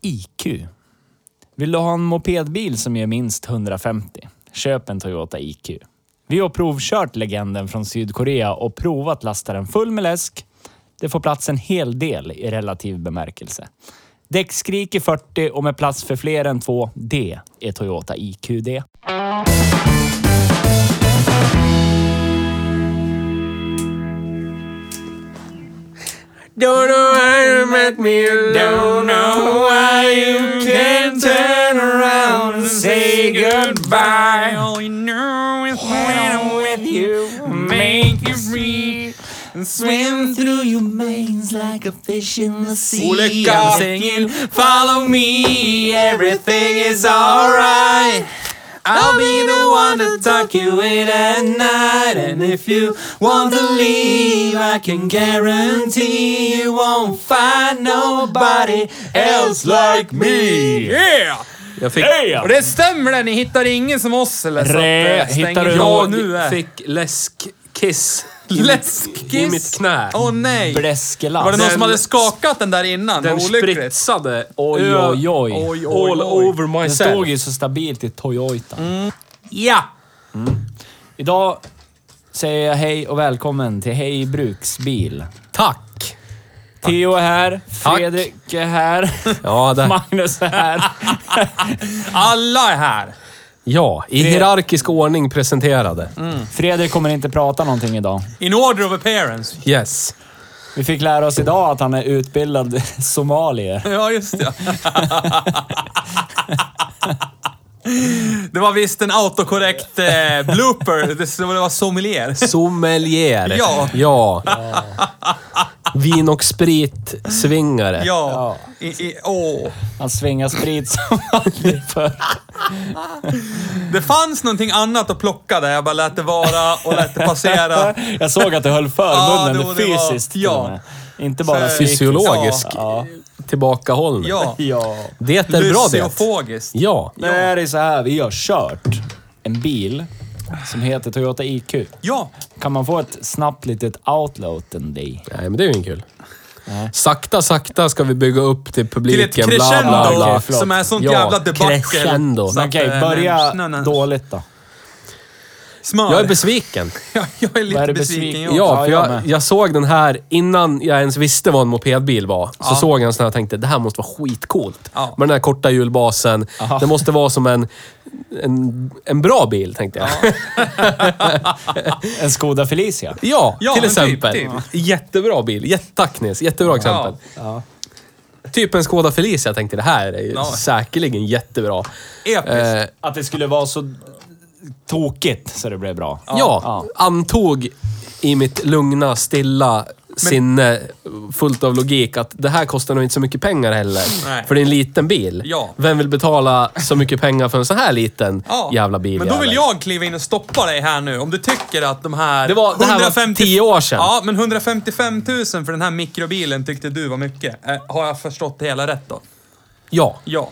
IQ. Vill du ha en mopedbil som ger minst 150? Köp en Toyota IQ. Vi har provkört legenden från Sydkorea och provat lasta den full med läsk. Det får plats en hel del i relativ bemärkelse. Däckskrik i 40 och med plats för fler än två. Det är Toyota IQ Don't know why you met me, don't know why you can't turn around and say goodbye. All you know is when I'm with you, make you free. And swim through your veins like a fish in the sea. I'm singing, follow me, everything is alright. I'll be the one to tuck you in at night. And if you want to leave, I can guarantee you won't find nobody else like me. Yeah! Jag fick, Och det stämmer det, ni hittar ingen som oss eller? Så Rä, att, eh, stänger hittar du jag nu är. fick läskkiss Läskkiss? i mitt knä. Åh nej! Bläskelast. Var det någon Den- som hade skakat den där innan? Den Vad olyckligt. spritsade Oj, ö- oj, oj. Oj, oj, all oj. over Den myself. stod ju så stabilt i Toyota. Ja! Idag säger jag hej och välkommen till Hej Bruksbil. Tack! Theo är här, Tack. Fredrik är här, Ja, det, Magnus är här. Alla är här! Ja, i hierarkisk ordning presenterade. Fredrik kommer inte prata någonting idag. In order of appearance. Yes. Vi fick lära oss idag att han är utbildad somalier. Ja, just det. Det var visst en autokorrekt eh, blooper. Det, det var sommelier. Sommelier. Ja. ja. Vin och spritsvingare. Ja. I, i, åh. Han svingar sprit som aldrig förr. Det fanns någonting annat att plocka där. Jag bara lät det vara och lät det passera. Jag såg att du höll för Ja, munnen det var- fysiskt. till ja. och med. Inte bara Så- psykiskt. Fysiologisk Ja. tillbakahållning. Ja. Ja. Det är bra det. Lysiofogiskt. Ja. Nu är det så här, vi har kört en bil som heter Toyota IQ. Ja. Kan man få ett snabbt litet outload en day? Nej, men det är ju inte kul. Sakta, sakta ska vi bygga upp till Till ett publiken. Bla, crescendo bla, bla. Okej, förlåt. som är sånt Ja, jävla debacle. crescendo. Så att, Okej, eh, börja nej, nej. dåligt då. Smör. Jag är besviken. Ja, jag är lite Vad är besviken. besviken? jag. Ja, Ja, för jag jag, med. jag såg den här innan jag ens visste vad en mopedbil var. Så såg jag en sån här och tänkte, det här måste vara skitcoolt. Ja. Med den här korta hjulbasen. Det måste vara som en, en, en bra bil, tänkte jag. En Skoda Felicia. Ja, Ja, till men typ, exempel. typ. Jättebra bil. Jättetack Nils. Jättebra exempel. Ja. Typ en Skoda Felicia. Jag tänkte, det här är ju Ja. säkerligen jättebra. Episkt. Eh, Att det skulle vara så tokigt så det blev bra. ja, Ja. antog i mitt lugna, stilla sinne, fullt av logik, att det här kostar nog inte så mycket pengar heller. Nej. För det är en liten bil. Ja. Vem vill betala så mycket pengar för en sån här liten Ja. jävla bil? Men då vill jävel? jag kliva in och stoppa dig här nu. Om du tycker att de här... Det var- det här var 10 år sedan. Ja, men 155 000 för den här mikrobilen tyckte du var mycket. Eh, har jag förstått det hela rätt då? Ja. Ja.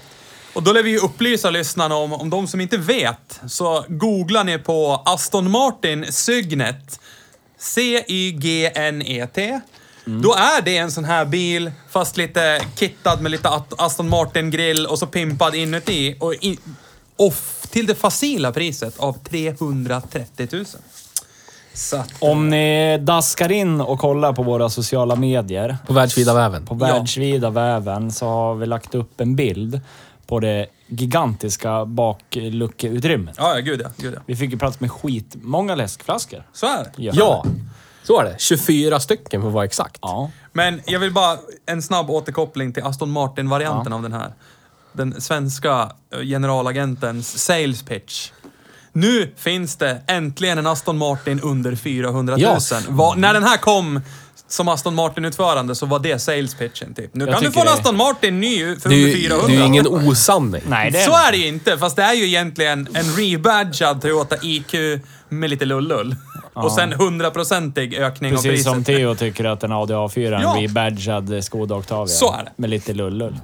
Och då lär vi ju upplysa lyssnarna om, om de som inte vet, så googlar ni på Aston Martin Cygnet. C-Y-G-N-E-T. Då är det en sån här bil, fast lite kittad med lite Aston Martin-grill och så pimpad inuti. Och, i, och f- till det facila priset av 330 000. Så att, Om ni daskar in och kollar på våra sociala medier På världsvida väven. på världsvida väven så har vi lagt upp en bild på det gigantiska bakluckeutrymmet. Ja, ja, gud ja. Gud ja. Vi fick ju plats med skit, många läskflaskor. Så är det. Ja, så är det. 24 stycken för att vara exakt. Ja. Men jag vill bara en snabb återkoppling till Aston Martin-varianten av den här. Den svenska eh, generalagentens sales pitch. Nu finns det äntligen en Aston Martin under 400 000. Ja. Var, när den här kom som Aston Martin-utförande så var det sales pitchen typ. Nu Jag kan du få en Aston Martin ny för Det är under ju 400. det är ju ingen osanning. Nej, det är Så är det ju inte, fast det är ju egentligen en rebadgad Toyota IQ med lite lullull. Och sen 100-procentig ökning av Precis priset. som Theo tycker att en Audi A4 är en Ja. rebadgad Skoda Octavia. Så är det. Med lite lullull.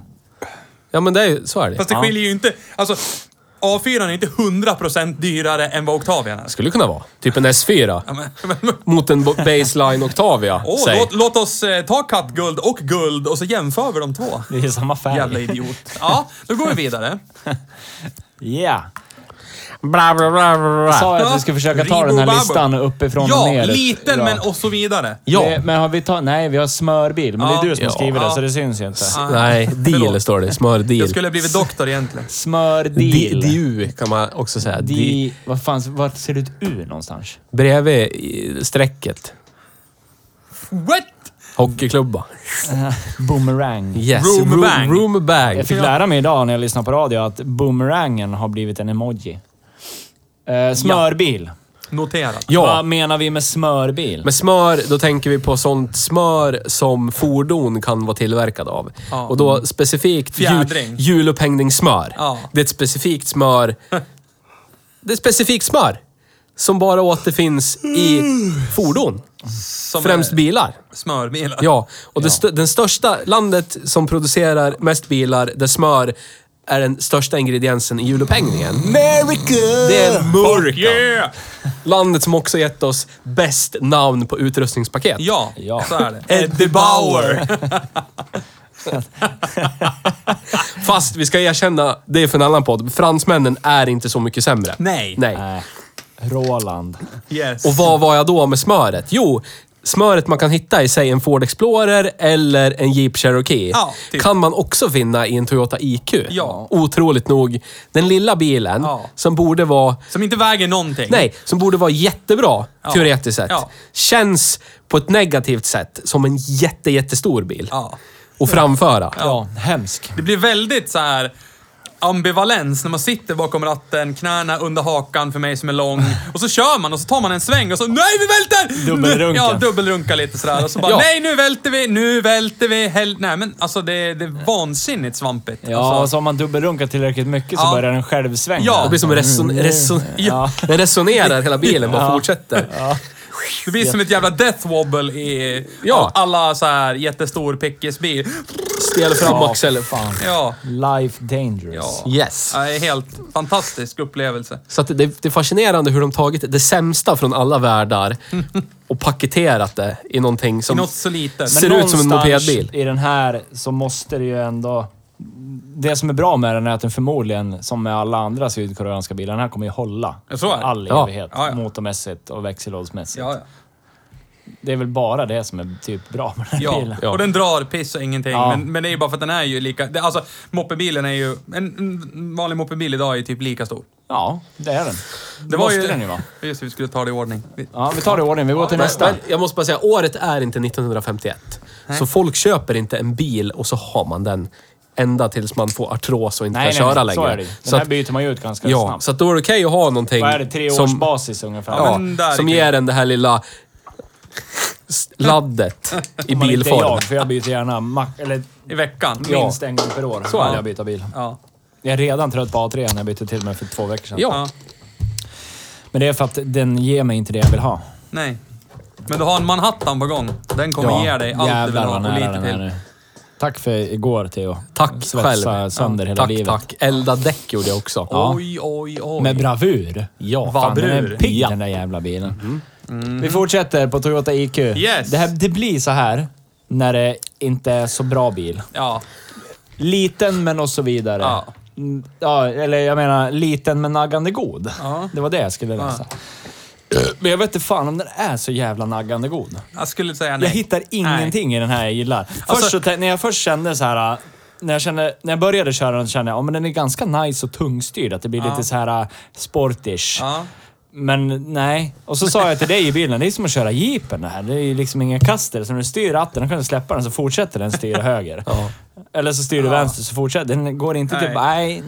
Ja, men det är ju, så är det. Fast det Ja. skiljer ju inte... Alltså, A4 är inte 100% dyrare än vad Octavian är. Skulle kunna vara. Typ en S4 Ja, men, men, mot en baseline Octavia. säg. låt, låt oss eh, ta kattguld och guld och så jämför vi de två. Det är samma färg. Jävla idiot. Ja, då går vi vidare. Ja. Bla, bla, bla, bla, bla. Sa jag att vi skulle försöka ta den här listan uppifrån och Ja, ner. liten Ja. men och så vidare. Ja. Det, men har vi tagit... Nej, vi har smörbil. Men Ja. det är du som Ja. skrivit Ja. det, så det syns ju inte. Ja. Nej, deal Förlåt. står det. Smördeal. Jag skulle ha blivit doktor egentligen. Smördil. Diu kan man också säga. Di-. Vad fan, vart ser det ut U någonstans? Bredvid i strecket. What? Hockeyklubba. Boomerang. Yes. Room bag. Room, room bag. Jag fick lära mig idag när jag lyssnade på radio att boomerangen har blivit en emoji. Eh, smörbil. Noterat. Ja. Vad menar vi med smörbil? Med smör, då tänker vi på sånt smör som fordon kan vara tillverkad av. Ja. Och då specifikt ju, Fjädring. hjulupphängningssmör. Ja. Det är ett specifikt smör. Det är ett specifikt smör. Som bara återfinns i fordon. Som Främst är bilar. Smörbilar. Ja, och det st- den största landet som producerar mest bilar, där smör är den största ingrediensen i hjulupphängningen. America! Det är Mörka. Yeah! Landet som också gett oss bäst namn på utrustningspaket. Ja, Ja. så är det. Eddie Bauer. Fast vi ska erkänna, det är för en annan podd, fransmännen är inte så mycket sämre. Nej. Nej. Nej. Roland. Yes. Och vad var jag då med smöret? Jo, smöret man kan hitta i sig en Ford Explorer eller en Jeep Cherokee Ja, typ. kan man också finna i en Toyota IQ. Ja. Otroligt nog. Den lilla bilen Ja. som borde vara Som inte väger någonting. Nej, som borde vara jättebra Ja. teoretiskt sett. Ja. Känns på ett negativt sätt som en jätte, jättestor bil. Ja. Och framföra. Ja, hemsk. Det blir väldigt så här ambivalens när man sitter bakom ratten, knäna under hakan för mig som är lång. Och så kör man och så tar man en sväng och så NEJ vi välter! Dubbelrunka. Ja, dubbelrunka lite sådär. Och så bara Ja. NEJ nu välter vi, nu välter vi. Hel Nej men alltså det, det är vansinnigt svampigt. Ja, och alltså, så om man dubbelrunkar tillräckligt mycket så Ja. börjar den själv svänga. Ja. Det blir som reson, reson, Ja. Den resonerar hela bilen, bara Ja. fortsätter. Det blir som ett jävla death wobble i Ja. alla så här jättestor pickisbil. Stel framaxel. fan. Ja. Life dangerous. Ja. Yes. Ja, det är helt fantastisk upplevelse. Så att det, det är fascinerande hur de tagit det sämsta från alla världar och paketerat det i någonting I som... något så litet. Ser ut som en mopedbil. i den här så måste det ju ändå... Det som är bra med den är att den förmodligen, som med alla andra sydkoreanska bilar, den här kommer ju hålla. Så är det. All Ja. evighet. Ja, ja. Motormässigt och växellådsmässigt. Ja, ja. Det är väl bara det som är typ bra med den här bilen. Ja. och den drar piss och ingenting. Ja. Men, men det är ju bara för att den är ju lika... Det, alltså, moppebilen är ju... En, en vanlig moppebil idag är ju typ lika stor. Ja, det är den. Det, måste den ju vara. Just det, vi skulle ta det i ordning. Vi- Ja, vi tar det i ordning. Vi går till Men, nästa. men jag måste bara säga, året är inte 1951. Så folk köper inte en bil och så har man den ända tills man får artros och inte Nej, kan nej, köra nej. längre. Så är det. Den Så här att, byter man ju ut ganska ja, snabbt. så att då är det okej att ha någonting Vad är det? Tre års som, basis ungefär? Ja, ja, som ger en det här lilla laddet i man inte är bilform. jag, för jag byter gärna eller I veckan. minst en gång per år. Så är det. jag byta bil. Ja. Jag är redan trött på A3 när jag bytte till mig för två veckor sedan. Ja. ja. Men det är för att den ger mig inte det jag vill ha. Nej. Men du har en Manhattan på gång. Den kommer ge dig allt du vill jävlar ha vad och nära lite den är till. Tack för igår Theo. Tack Svetsa själv. sönder hela tack, livet. tack. Elda däck gjorde jag också. Ja. Oj, oj, oj. Med bravur. Ja. Fan, den är pigg Ja. den där jävla bilen. Vi fortsätter på Toyota IQ. Yes. Det, här, det blir så här när det inte är så bra bil. Ja. Liten men och så vidare. Ja. Mm, ja, eller jag menar liten men naggande god. Ja. Det var det jag skulle läsa. Men jag vet inte fan om den är så jävla naggande god. Jag skulle säga nej. Jag hittar ingenting i den här jag gillar. Först Alltså- så, när jag först kände så här, när, jag kände, när jag började köra den kände jag att den är ganska nice och tungstyrd. Att det blir Ja. lite så här uh, sportish. Ja. Men nej. Och så sa jag till dig i bilen, det är som att köra jeepen det här. Det är ju liksom inga kaster. Så när du styr ratten, då kan du släppa den så fortsätter den styra höger. Eller så styr du vänster så fortsätter den. går inte typ... Nej.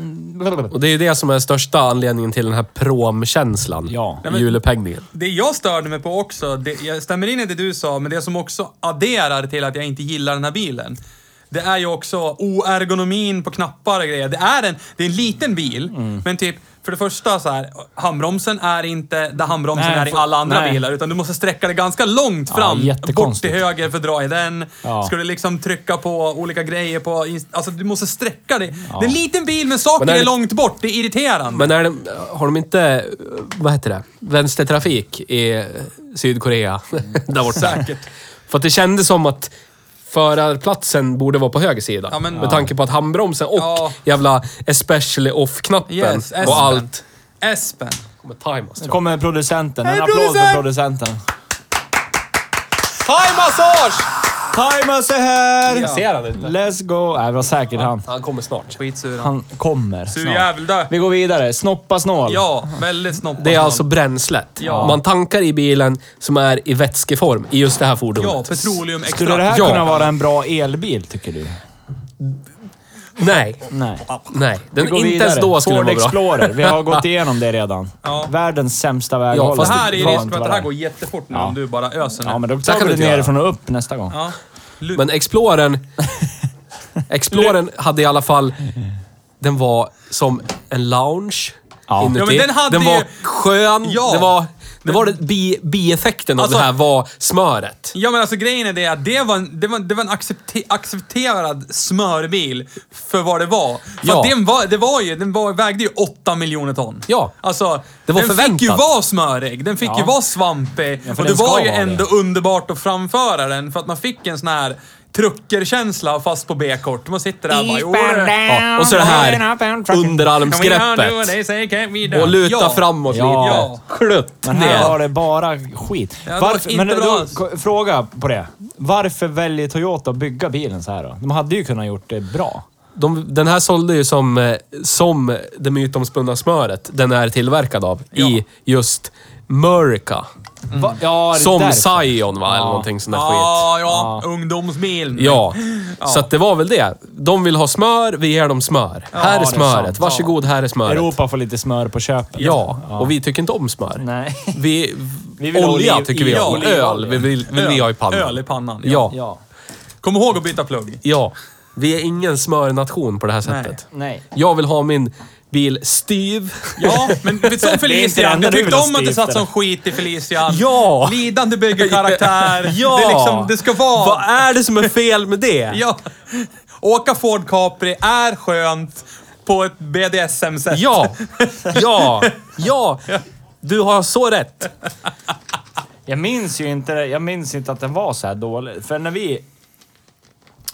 Och det är ju det som är största anledningen till den här promkänslan. Ja. Nej, men- Hjulupphängningen. Det jag störde mig på också, det, jag stämmer in i det du sa, men det som också adderar till att jag inte gillar den här bilen. Det är ju också oergonomin på knappar och grejer. Det är en, det är en liten bil, Mm. men typ för det första så här, handbromsen är inte där handbromsen Nej, är i alla andra nej. bilar, utan du måste sträcka dig ganska långt Ja, fram. bort jättekonstigt. till höger för att dra i den. Ja. Ska du liksom trycka på olika grejer på... Alltså du måste sträcka dig. Det är en liten bil, men saker Men är är, långt bort. Det är irriterande. Men är det, har de inte, vad heter det, vänstertrafik i Sydkorea? Där borta. Säkert. För att det kändes som att förarplatsen borde vara på höger sida. Ja, men- med tanke på att handbromsen och Ja. jävla especially off-knappen Yes, och allt Espen. kommer tajmas. Nu kommer producenten. En Hej, applåd producent! för producenten. Thai-massage! Timers är här! jag. Ser han inte? Let's go! Nej, det var säkert han. Han kommer snart. Skitsur han. Han kommer Sur snart. jävel dö. Vi går vidare. Snoppa snål. Ja, väldigt snoppa. Det är alltså bränslet. Ja. Man tankar i bilen som är i vätskeform i just det här fordonet. Ja, petroleum extra. Skulle det här Ja. kunna vara en bra elbil, tycker du? Nej. Nej. Nej. Den, inte ens då skulle Ford den vara bra. Explorer. Vi har gått igenom det redan. Ja. Världens sämsta Ja, väghållare. fast Det här är risk för att det här är. går jättefort nu Ja. om du bara öser nu. Ja, men då tar du nerifrån och upp nästa gång. Ja. Men Explorern... Explorern hade i alla fall... Den var som en lounge Ja. inuti. Ja, men den hade var ju- skön. Ja. Det var, det var det bi, bieffekten av Alltså- det här var smöret. Ja men alltså grejen är det att det var en, det var, det var en accepte, accepterad smörbil för vad det var. För Ja. den, var, det var ju, den var, vägde ju 8 miljoner ton. Ja. Alltså, Det var den fick förväntat. ju vara smörig, den fick Ja. ju vara svampig. Ja, och det var ju ändå det. underbart att framföra den för att man fick en sån här truckerkänsla fast på B-kort. Man sitter där och bara... "Jo, det- Ja. Och så det här underarmsgreppet. Och luta ja. framåt Ja. lite. Klutt Men här ner. var det bara skit. Ja, Varför, men då, fråga på det. Varför väljer Toyota att bygga bilen så här då? De hade ju kunnat gjort det bra. De, den här sålde ju som, eh, som det mytomspunna smöret den är tillverkad av. I just Murica. Va? Ja, det är Som därför. Sion va? Eller Ja. någonting sånt där skit. Ja, ja. Ungdomsbilen. Ja, så att det var väl det. De vill ha smör, vi ger dem smör. här det är är smöret. sant. Varsågod, här är smöret. Europa får lite smör på köpet. Ja, och vi tycker inte om smör. Nej. Vi, Vi vill ha olja oliv- tycker vi ja, om. olivolja. Öl vill, vill, vill vi ha i pannan. Öl i pannan. Ja. Ja. Kom ihåg att byta plugg. Ja. Vi är ingen smörnation på det här Nej. sättet. Nej. Jag vill ha min bil styv. Ja, men vet som Felicia. du tyckte om att det satt som skit i Felicia. Ja! Lidande bygger karaktär. Ja! Det, är liksom, det ska vara... Vad är det som är fel med det? Ja. Åka Ford Capri är skönt på ett BDSM-sätt. Ja! Ja! Ja! Du har så rätt. Jag minns ju inte, jag minns inte att den var så här dålig. För när vi...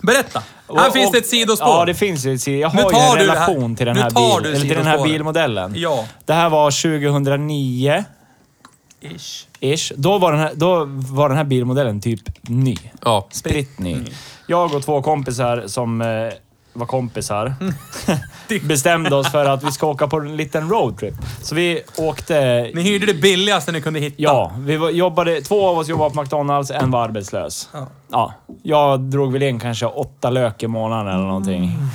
Berätta. Här och- finns det och- ett sidospår. Ja, det finns ju ett sidospår. Jag Nu har ju tar en du det här- relation till den nu här, tar bil, eller till den här bilmodellen. Ja. Det här var 2009. Ish. Ish. Då var, den här, då var den här bilmodellen typ ny. Ja. Spritt ny. Jag och två kompisar som eh, var kompisar bestämde oss för att vi ska åka på en liten roadtrip. Så vi åkte... Ni hyrde det billigaste ni kunde hitta. Ja, vi var, jobbade, två av oss jobbade på McDonalds, en var arbetslös. Ja. Ja. Jag drog väl in kanske åtta lök i månaden eller någonting. Tung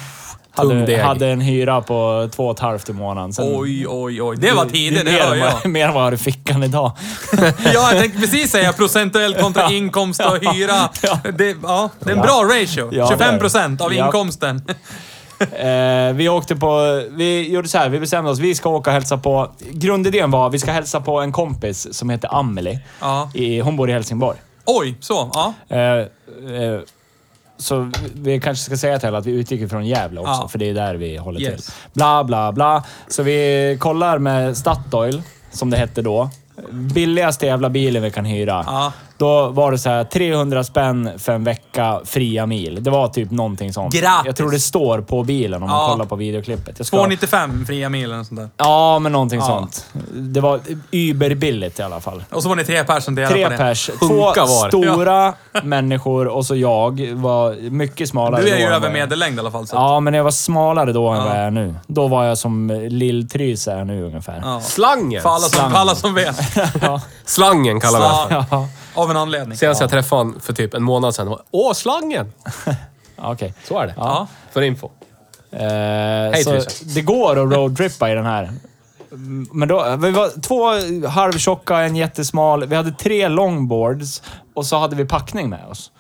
Hade, hade en hyra på två och ett halvt i månaden. Sen, Oj, oj, oj. Det var tider, det mer, hör jag. mer än vad jag har i fickan idag. Ja, jag tänkte precis säga procentuellt kontra inkomst och hyra. Det, ja, det är en bra ratio. Ja, 25 procent av inkomsten. Eh, vi åkte på... Vi gjorde så här, vi bestämde oss. Vi ska åka och hälsa på... Grundidén var vi ska hälsa på en kompis som heter Amelie. Ja. I, hon bor i Helsingborg. Oj, så. Ja. Eh, eh, så vi kanske ska säga till att vi utgick ifrån Gävle också, Ja. för det är där vi håller Yes. till. Bla, bla, bla. Så vi kollar med Statoil, som det hette då. Billigaste jävla bilen vi kan hyra. Ja. Då var det så här 300 spänn för en vecka fria mil. Det var typ någonting sånt. Gratis. Jag tror det står på bilen om man Ja. kollar på videoklippet. Jag ska- 295 fria milen och sånt där. Ja, men någonting Ja. sånt. Det var überbilligt i alla fall. Och så var ni tre personer som delade Tre på det. pers. Två var. stora människor och så jag var mycket smalare Du är då ju än över jag- medellängd i alla fall. Så. Ja, men jag var smalare då än Ja. vad jag är nu. Då var jag som Lill-Trys är nu ungefär. Ja. Slangen. För alla, som, för alla som vet. Ja. Slangen kallar vi det för. Ja, Av en anledning. Senast jag träffade honom för typ en månad sedan. Åh, slangen! okej. Så är det. Ja. För info. Eh, så Therese. det går att roadtrippa i den här. Men då, vi var två halvtjocka, en jättesmal. Vi hade tre longboards och så hade vi packning med oss.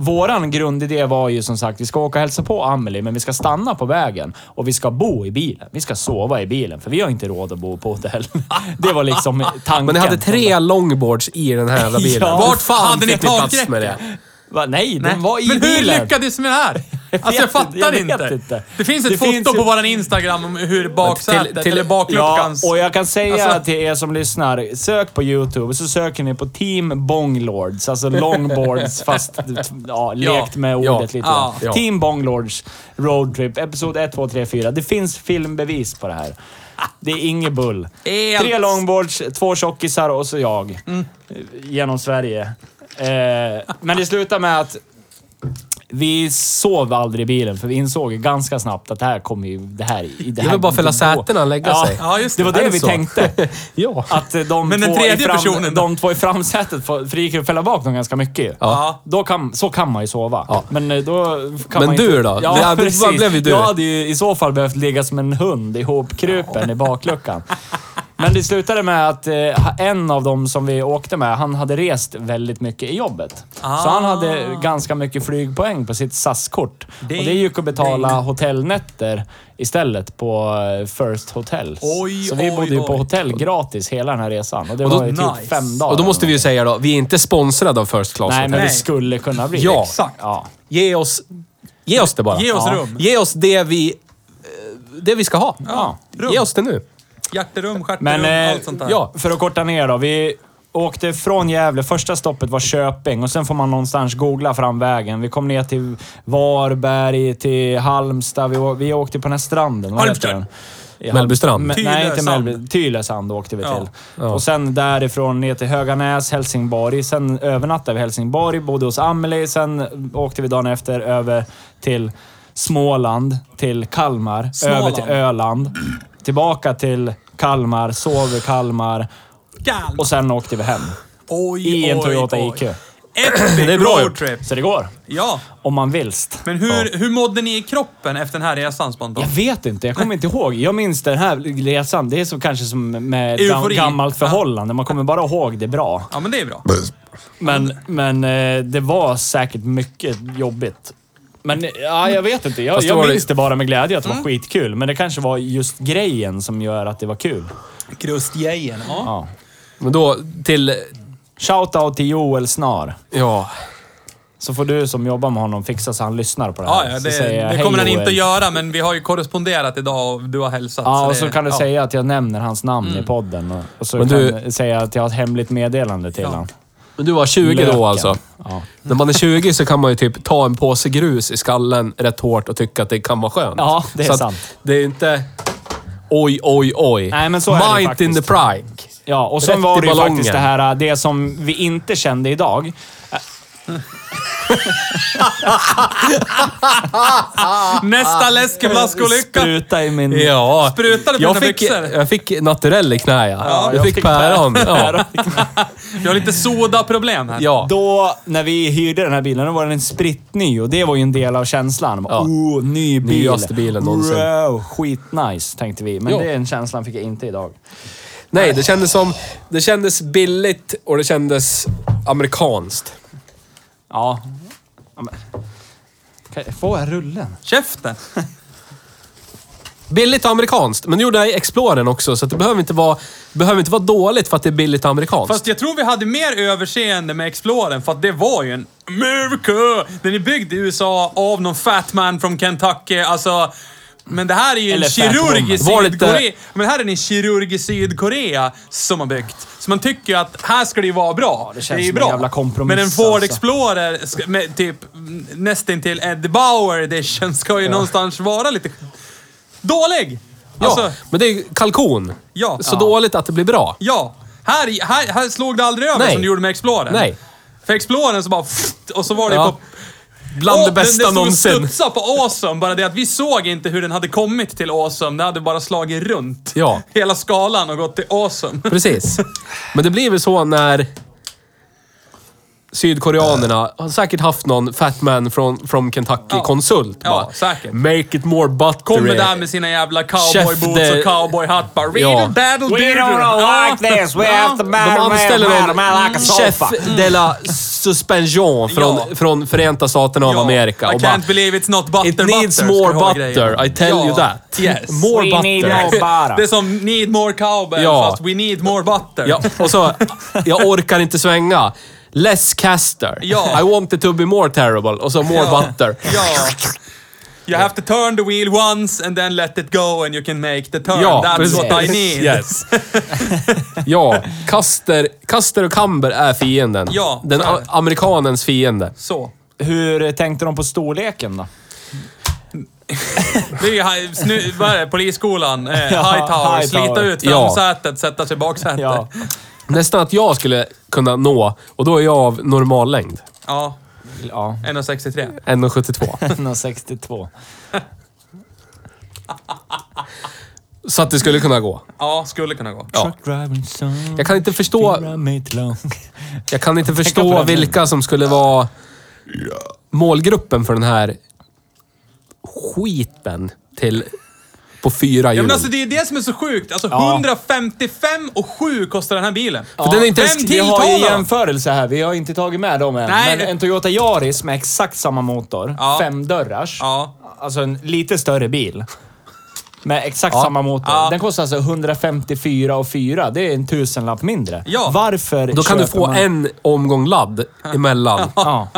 Våran grundidé var ju som sagt, vi ska åka och hälsa på Amelie, men vi ska stanna på vägen och vi ska bo i bilen. Vi ska sova i bilen, för vi har inte råd att bo på hotell. Det var liksom tanken. Men ni hade tre longboards i den här jävla bilen. Ja. Vart fan hade ni fick plats takräcke? med det? Va? Nej, Nej. de var i Men hur bilen. lyckades ni med det här? Alltså jag fattar inte, jag inte. inte. Det finns ett Det foto finns ju- på våran Instagram om hur baksätet, till- till- eller Ja, bakluckans... och jag kan säga Alltså- till er som lyssnar, sök på YouTube, så söker ni på Team Bonglords, alltså longboards fast ja, lekt med ordet Ja, lite ja, ja. Team Bonglords Roadtrip, episod 1, 2, 3, 4. Det finns filmbevis på det här. Det är inget bull. Helt- Tre longboards, två tjockisar och så jag. Mm. Genom Sverige. Eh, men det slutar med att vi sov aldrig i bilen, för vi insåg ju ganska snabbt att det här kommer ju... Det här, det Det här var bara gå. sätena lägga Ja, sig. Ja, just det var det. det vi det så? tänkte. Ja. Att de, Men den två, tredje i fram, personen då? de två i framsätet, för det gick ju att fälla bak dem ganska mycket. Ja. Då kan, så kan man ju sova. Ja. Men eh, då kan Men man du inte, då? Ja, Det precis. vad blev du? Jag hade ju i så fall behövt ligga som en hund ihopkrupen i bakluckan. Men det slutade med att eh, en av dem som vi åkte med, han hade rest väldigt mycket i jobbet. Så han hade ganska mycket flygpoäng på sitt SAS-kort. Det- och det gick att betala det- hotellnätter istället på eh, First Hotels. Oj, så vi oj, bodde ju på hotell gratis hela den här resan. Och det Och då- var ju typ nice. fem dagar. Och då måste vi ju säga då, vi är inte sponsrade av First Class Nej, Hotel. men vi skulle kunna bli. Ja. Exakt. Ja. Ge oss, ge oss det bara. Ge oss Ja. rum. Ge oss det vi, eh, det vi ska ha. Ja. Ge oss det nu. Hjärterum, stjärterum, Men eh, allt sånt där. ja, för att korta ner då. Vi åkte från Gävle. Första stoppet var Köping och sen får man någonstans googla fram vägen. Vi kom ner till Varberg, till Halmstad. Vi, vi åkte på den här stranden. Vad heter Halmstad. den? Mellbystrand. Nej, inte. Mellby. Tylösand åkte vi Ja. till. Ja. Och sen därifrån ner till Höganäs, Helsingborg. Sen övernattade vi i Helsingborg, bodde hos Amelie. Sen åkte vi dagen efter över till Småland, till Kalmar, Småland. över till Öland. Tillbaka till Kalmar, sov i Kalmar Galm. och sen åkte vi hem. Oj, I en oj, Toyota oj. IQ. Epic Det är bra roadtrip. Så det går. Ja. Om man vilst. Men hur, hur mådde ni i kroppen efter den här resan spontant? Jag vet inte, jag kommer inte ihåg. Jag minns den här resan. Det är så kanske som med ett Eufori. gammalt förhållande. Man kommer bara ihåg det bra. Ja, men det är bra. Men, men eh, det var säkert mycket jobbigt. Men ja, jag vet inte. Jag, Fast jag minns det- bara med glädje att det var Mm. skitkul. Men det kanske var just grejen som gör att det var kul. Krustgejen. Ja. Ja. Men då till, Shoutout till Joel Snar. ja. Så får du som jobbar med honom fixa så han lyssnar på det här. Ja, ja, Så det, säger jag, det "Hej, kommer han Joel." inte att göra, men vi har ju korresponderat idag och du har hälsat. Ja, och det- så kan du ja. säga att jag nämner hans namn Mm. i podden. Och, och så Men kan du- säga att jag har ett hemligt meddelande till Ja. honom. Men du var 20 Löken. då alltså? Ja. När man är 20 så kan man ju typ ta en påse grus i skallen rätt hårt och tycka att det kan vara skönt. Ja, det är så att sant. Det är inte... Oj, oj, oj. Nej, men så är det faktiskt. in the pride. Ja, och sen Rätt var det ju ballongen. faktiskt det här, det som vi inte kände idag. Nästa läskeblaskolycka! Spruta i min... Ja. Sprutade på jag dina fick, byxor. jag fick naturell i knä, ja. Ja, jag, jag fick, fick päron. Ja. har lite sodaproblem här. ja. Då, när vi hyrde den här bilen, då var den sprittny och det var ju en del av känslan. Bara, Ja. Oh, ny bil. Nyaste bilen någonsin. Wow, skitnice, tänkte vi. Men Ja. den känslan fick jag inte idag. Nej, det kändes som... Det kändes billigt och det kändes amerikanskt. Ja. Ja, men- Kan jag- jag rullen? Käften! Billigt och amerikanskt. Men nu gjorde jag Explorern också, så att det behöver inte vara, behöver inte vara dåligt för att det är billigt och amerikanskt. Fast jag tror vi hade mer överseende med Exploren för att det var ju en America! Den är byggd i USA av någon fat man från Kentucky. Alltså, Men det här är ju en Eller kirurg i Var lite- Sydkorea. Men det här är en kirurg i Sydkorea som har byggt. Så man tycker ju att här ska det ju vara bra. det känns är ju en bra. Men en Ford alltså. Explorer med typ nästintill Ed Bauer edition ska ju någonstans vara lite dålig. Ja, Alltså, men det är ju kalkon. Ja. Så Ja. dåligt att det blir bra. ja. Här, här, här slog det aldrig över Nej. som det gjorde med Explorern. Nej. För Explorern så bara... Och så var det Ja. på... Bland Åh, det bästa den, den någonsin. stod och på Awesome, bara det att vi såg inte hur den hade kommit till Awesome. Den hade bara slagit runt Ja. hela skalan och gått till Awesome. Precis. Men det blir väl så när sydkoreanerna har säkert haft någon fatman från from Kentucky-konsult. Ja, bara, säkert. Make it more buttery. Kommer där med sina jävla cowboy Chef boots de- och cowboy hat bara. Ja. Battle We don't Ja. like this. We Ja. have to battle man, man like a chef sofa. de la suspension från, Ja. från Förenta Staterna av Ja. Amerika. I och bara, can't believe it's not butter It needs butter. more butter. I tell ja. you that. Yes. More We need butter. more butter. Det är som need more cowbell Ja. fast we need more butter. Ja, och så, jag orkar inte svänga. Less caster. Ja. I want it to be more terrible. Och så more Ja. butter. Ja. You have to turn the wheel once and then let it go and you can make the turn. Ja, That's precis. what I need. Yes. ja, Kaster, Kaster och Kamber är fienden. Ja, Den a- amerikanens fiende. Så. Hur tänkte de på storleken då? Det är ju snu, vad är det, polisskolan, eh, Ja, Hightower, Hightower. slita ut Ja. framsätet, sätta sig i baksätet. Ja. Nästan att jag skulle kunna nå, och då är jag av normal längd. ja. Ja, 1,63. 1,72. 1,62. Så att det skulle kunna gå. Ja, skulle kunna gå. Ja. Jag kan inte förstå, jag kan inte förstå vilka som skulle vara målgruppen för den här skiten till på fyra Ja, hjul. men alltså det är det som är så sjukt. Alltså Ja. 155 och 7 kostar den här bilen. För den är inte ens- Vem Vi har ju tilltalar dem? jämförelse här. Vi har inte tagit med dem än. Nej. Men en Toyota Yaris med exakt samma motor, Ja. femdörrars. Ja. Alltså en lite större bil. Med exakt Ja. samma motor. Ja. Den kostar alltså 154 och 4. Det är en tusenlapp mindre. Ja. Varför Då kan du köper få man... en omgång ladd emellan. Ja.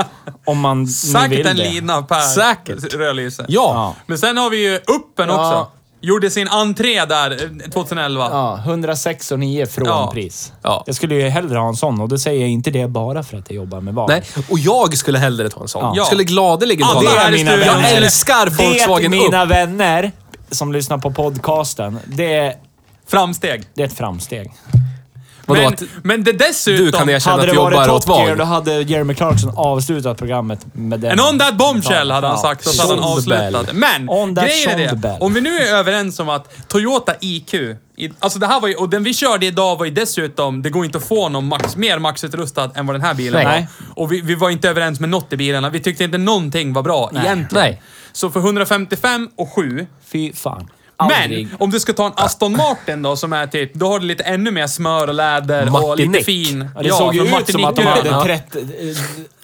Om man nu Säkert vill en det. lina per Säkert. rödlyse. Ja. Men sen har vi ju Uppen Ja. också. Gjorde sin entré där eh, 2011. Ja, 106 och 9 från Ja. pris. Ja. Jag skulle ju hellre ha en sån och då säger jag inte det bara för att jag jobbar med barn. Nej, och jag skulle hellre ta en sån. Ja. Jag skulle gladeligen Ja, ta det är mina vänner. Jag älskar Volkswagen Vet mina upp. vänner som lyssnar på podcasten. Det är, Framsteg. det är ett framsteg. Vadå, Men, att men det dessutom... du kan erkänna Hade att det du varit jobbar åt Top Gear, då hade Jeremy Clarkson avslutat programmet med den. And on that bombshell hade han sagt och så hade han avslutat. Men grejen är det, om vi nu är överens om att Toyota IQ, i, alltså det här var ju, och den vi körde idag var ju dessutom, det går inte att få någon max, mer maxutrustad än vad den här bilen Nej. var. Och vi, vi var inte överens med något i bilarna. Vi tyckte inte någonting var bra egentligen. Nej. Så för 155 och 7 Fy fan. Men om du ska ta en Aston Martin då som är typ, då har du lite ännu mer smör och läder och Martinic. lite fin. Ja, det såg ju ut som att de hade Ja. trätt eh,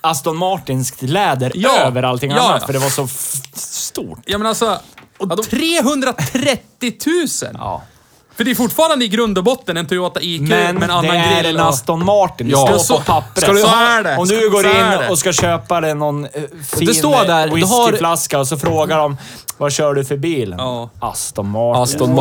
Aston Martinskt läder Ja. över allting Ja, annat, för det var så stort. Ja men alltså, och 330 000! Ja. För det är fortfarande i grund och botten en Toyota IQ Men med en det annan är grill. en och- Aston Martin. Det Ja, står så- på pappret. ska du Så ha- är det. Om du går är det. in och ska köpa dig någon eh, fin Det står där, du har- whiskyflaska och så frågar de vad kör du för bil? Ja. Aston Martin. Aston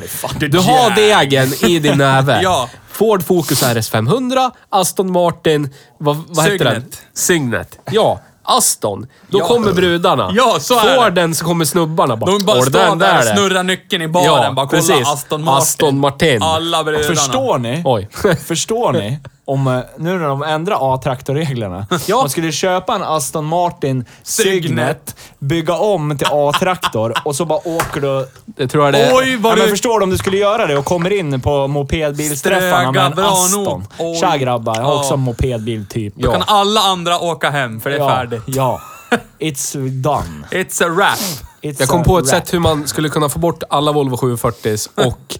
det fan. Du har degen i din näve. Ja. Ford Focus RS500, Aston Martin, vad, vad heter den? Signet. Ja, Aston. Då Ja. kommer brudarna. Ja, så är det. Forden så kommer snubbarna bara. De bara "Åh, står den där och är det." snurrar nyckeln i baren. Ja, bara kolla precis. Aston Martin. Aston Martin. Alla brudarna. Förstår ni? Oj. Förstår ni? Om, eh, nu när de ändrar A-traktorreglerna. Ja. Man skulle köpa en Aston Martin Signet, bygga om till A-traktor och så bara åker du... Det tror jag det är. Oj, vad Ja, men du... förstår du om du skulle göra det och kommer in på mopedbilsträffarna med en Aston. nog. Tja grabbar, jag har Ja. också en mopedbil-typ. Då kan alla andra åka hem, för det är ja. färdigt. Ja. It's done. It's a wrap. It's Jag kom på ett wrap. sätt hur man skulle kunna få bort alla Volvo 740s och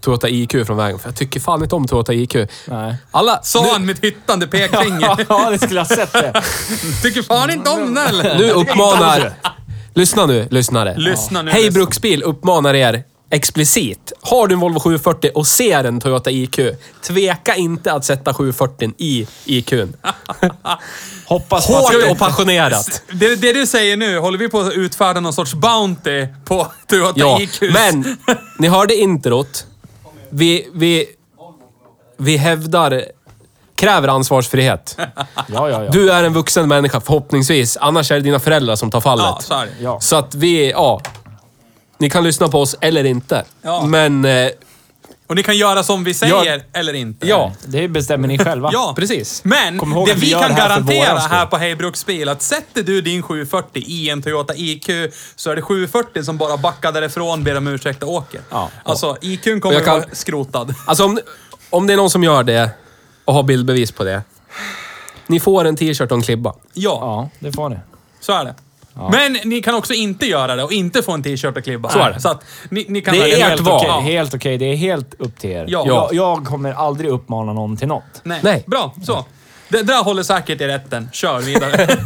Toyota IQ från vägen. För jag tycker fan inte om Toyota IQ. Nej. Alla... Sa nu, han med ett hyttande pekfinger. Ja, det skulle jag ha sett det. Tycker fan inte om den eller? nu uppmanar... Lyssna nu, lyssnare. Lyssna nu, Hej lyssna. Bruksbil uppmanar er explicit. Har du en Volvo 740 och ser en Toyota IQ, tveka inte att sätta 740 i IQn. Hoppas. Hårt och passionerat. Det, det du säger nu, håller vi på att utfärda någon sorts bounty på Toyota Ja, IQ? men ni hörde introt. Vi, vi, vi hävdar, kräver ansvarsfrihet. Ja, ja, ja. Du är en vuxen människa förhoppningsvis. Annars är det dina föräldrar som tar fallet. Ja, så är det. Ja. Så att vi, ja. Ni kan lyssna på oss eller inte. Ja. Men, eh, Och ni kan göra som vi säger, eller inte. ja. Det bestämmer ni själva. Ja, Precis. Men det vi vi kan här garantera här på Hejbruks bil, att sätter du din 740 i en Toyota IQ, så är det 740 som bara backar därifrån, ber om ursäkt och åker. Ja. Alltså, IQn kommer kan- vara skrotad. Alltså om, om det är någon som gör det och har bildbevis på det. Ni får en t-shirt och en klibba. Ja, Ja, det får ni. så är det. Men ni kan också inte göra det och inte få en t-shirt och klibba. Så är det. Så att ni, ni kan Det är ert helt val. okej. Ja. Helt okej. Det är helt upp till er. Ja. Jag, jag kommer aldrig uppmana någon till något. Nej. Nej. Bra, så. Det där håller säkert i rätten. Kör vidare.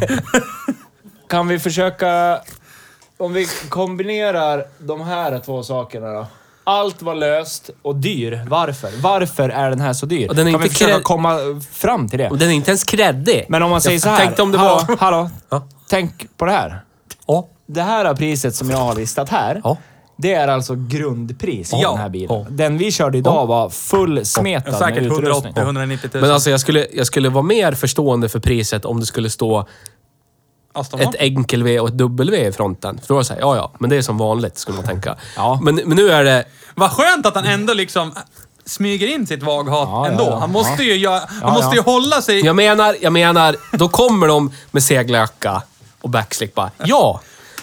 Kan vi försöka... Om vi kombinerar de här två sakerna då. Allt var löst och dyr. Varför? Varför är den här så dyr? Och den är kan vi inte försöka krä- komma fram till det? Och den är inte ens kreddig. Men om man säger Jag så här. tänkte om det hallå, var- Hallå, Ja. Tänk på det här. Ja. Det här är priset som jag har listat här. Ja. Det är alltså grundpris på Ja. den här bilen. Ja. Den vi körde idag var fullsmetad med säkert utrustning. 180-190 000. Men alltså jag skulle, jag skulle vara mer förstående för priset om det skulle stå Aston ett Martin. enkel-V och ett W i fronten. För då är det så här, ja ja, men det är som vanligt skulle man tänka. Ja. Men, men nu är det... Vad skönt att han ändå liksom smyger in sitt vaghat Ja, ändå. ja, ja. Han måste ju, göra, han måste ja. ju hålla sig... Jag menar, jag menar, då kommer de med seglarjacka och backslick bara, ja!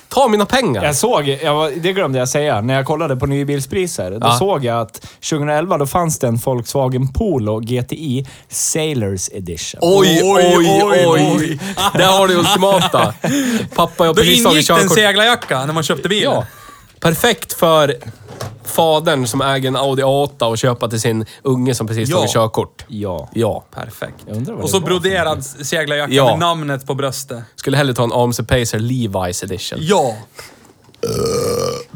Ta mina pengar! Jag såg, jag var, det glömde jag säga, när jag kollade på nybilspriser. Då Ja. såg jag att 2011 då fanns det en Volkswagen Polo GTI Sailors Edition. Oj, oj, oj, oj. Där har du ultimata. Pappa, jag har Då precis tagit ingick det en körkort. seglarjacka när man köpte bilen. Ja. Perfekt för fadern som äger en Audi A8 och köpa till sin unge som precis Ja. tagit körkort. Ja. Ja. Perfekt. Jag undrar vad Och det så var broderad seglarjacka Ja. med namnet på bröstet. Skulle hellre ta en AMC Pacer Levi's edition. Ja.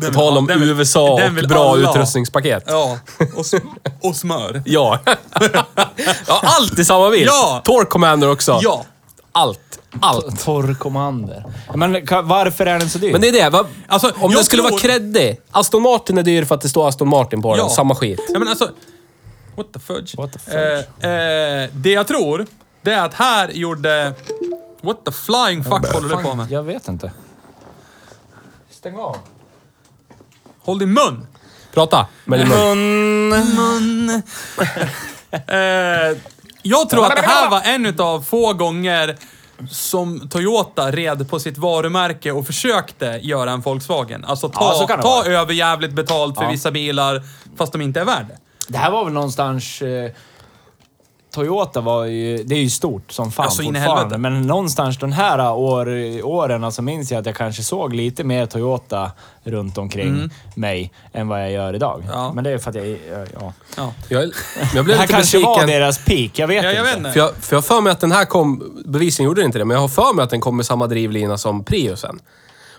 På tal om den vill- USA den och vill bra alla ha. utrustningspaket. Ja. Och, s- och smör. Ja. ja, allt i samma bil. Ja. Torque Commander också. Ja. Allt. Allt. Torr Commander. Men ka- varför är den så dyr? Men det är det. Va? Alltså, Om jag det skulle tror- vara creddig. Aston Martin är dyr för att det står Aston Martin på den. Ja. Samma skit. Ja, men alltså... What the fudge? What the fudge? Eh, eh, det jag tror, det är att här gjorde... What the flying fuck håller du på med? Jag vet inte. Stäng av. Håll din mun! Prata. med din mun. mun. eh, jag tror att det här var en utav få gånger som Toyota red på sitt varumärke och försökte göra en Volkswagen. Alltså ta, Ja, ta över jävligt betalt för Ja. vissa bilar, fast de inte är värda det. Det här var väl någonstans... Eh, Toyota var ju... Det är ju stort som fan Alltså, fortfarande. Men någonstans de här år, åren så minns jag att jag kanske såg lite mer Toyota runt omkring mig än vad jag gör idag. Mm. Ja. Men det är för att jag... Ja. Ja. Jag, jag Det blev här lite kanske var deras peak. Jag vet Ja, inte. jag vet inte. För jag, för jag har för mig att den här kom... Bevisligen gjorde den inte det, men jag har för mig att den kom med samma drivlina som Priusen.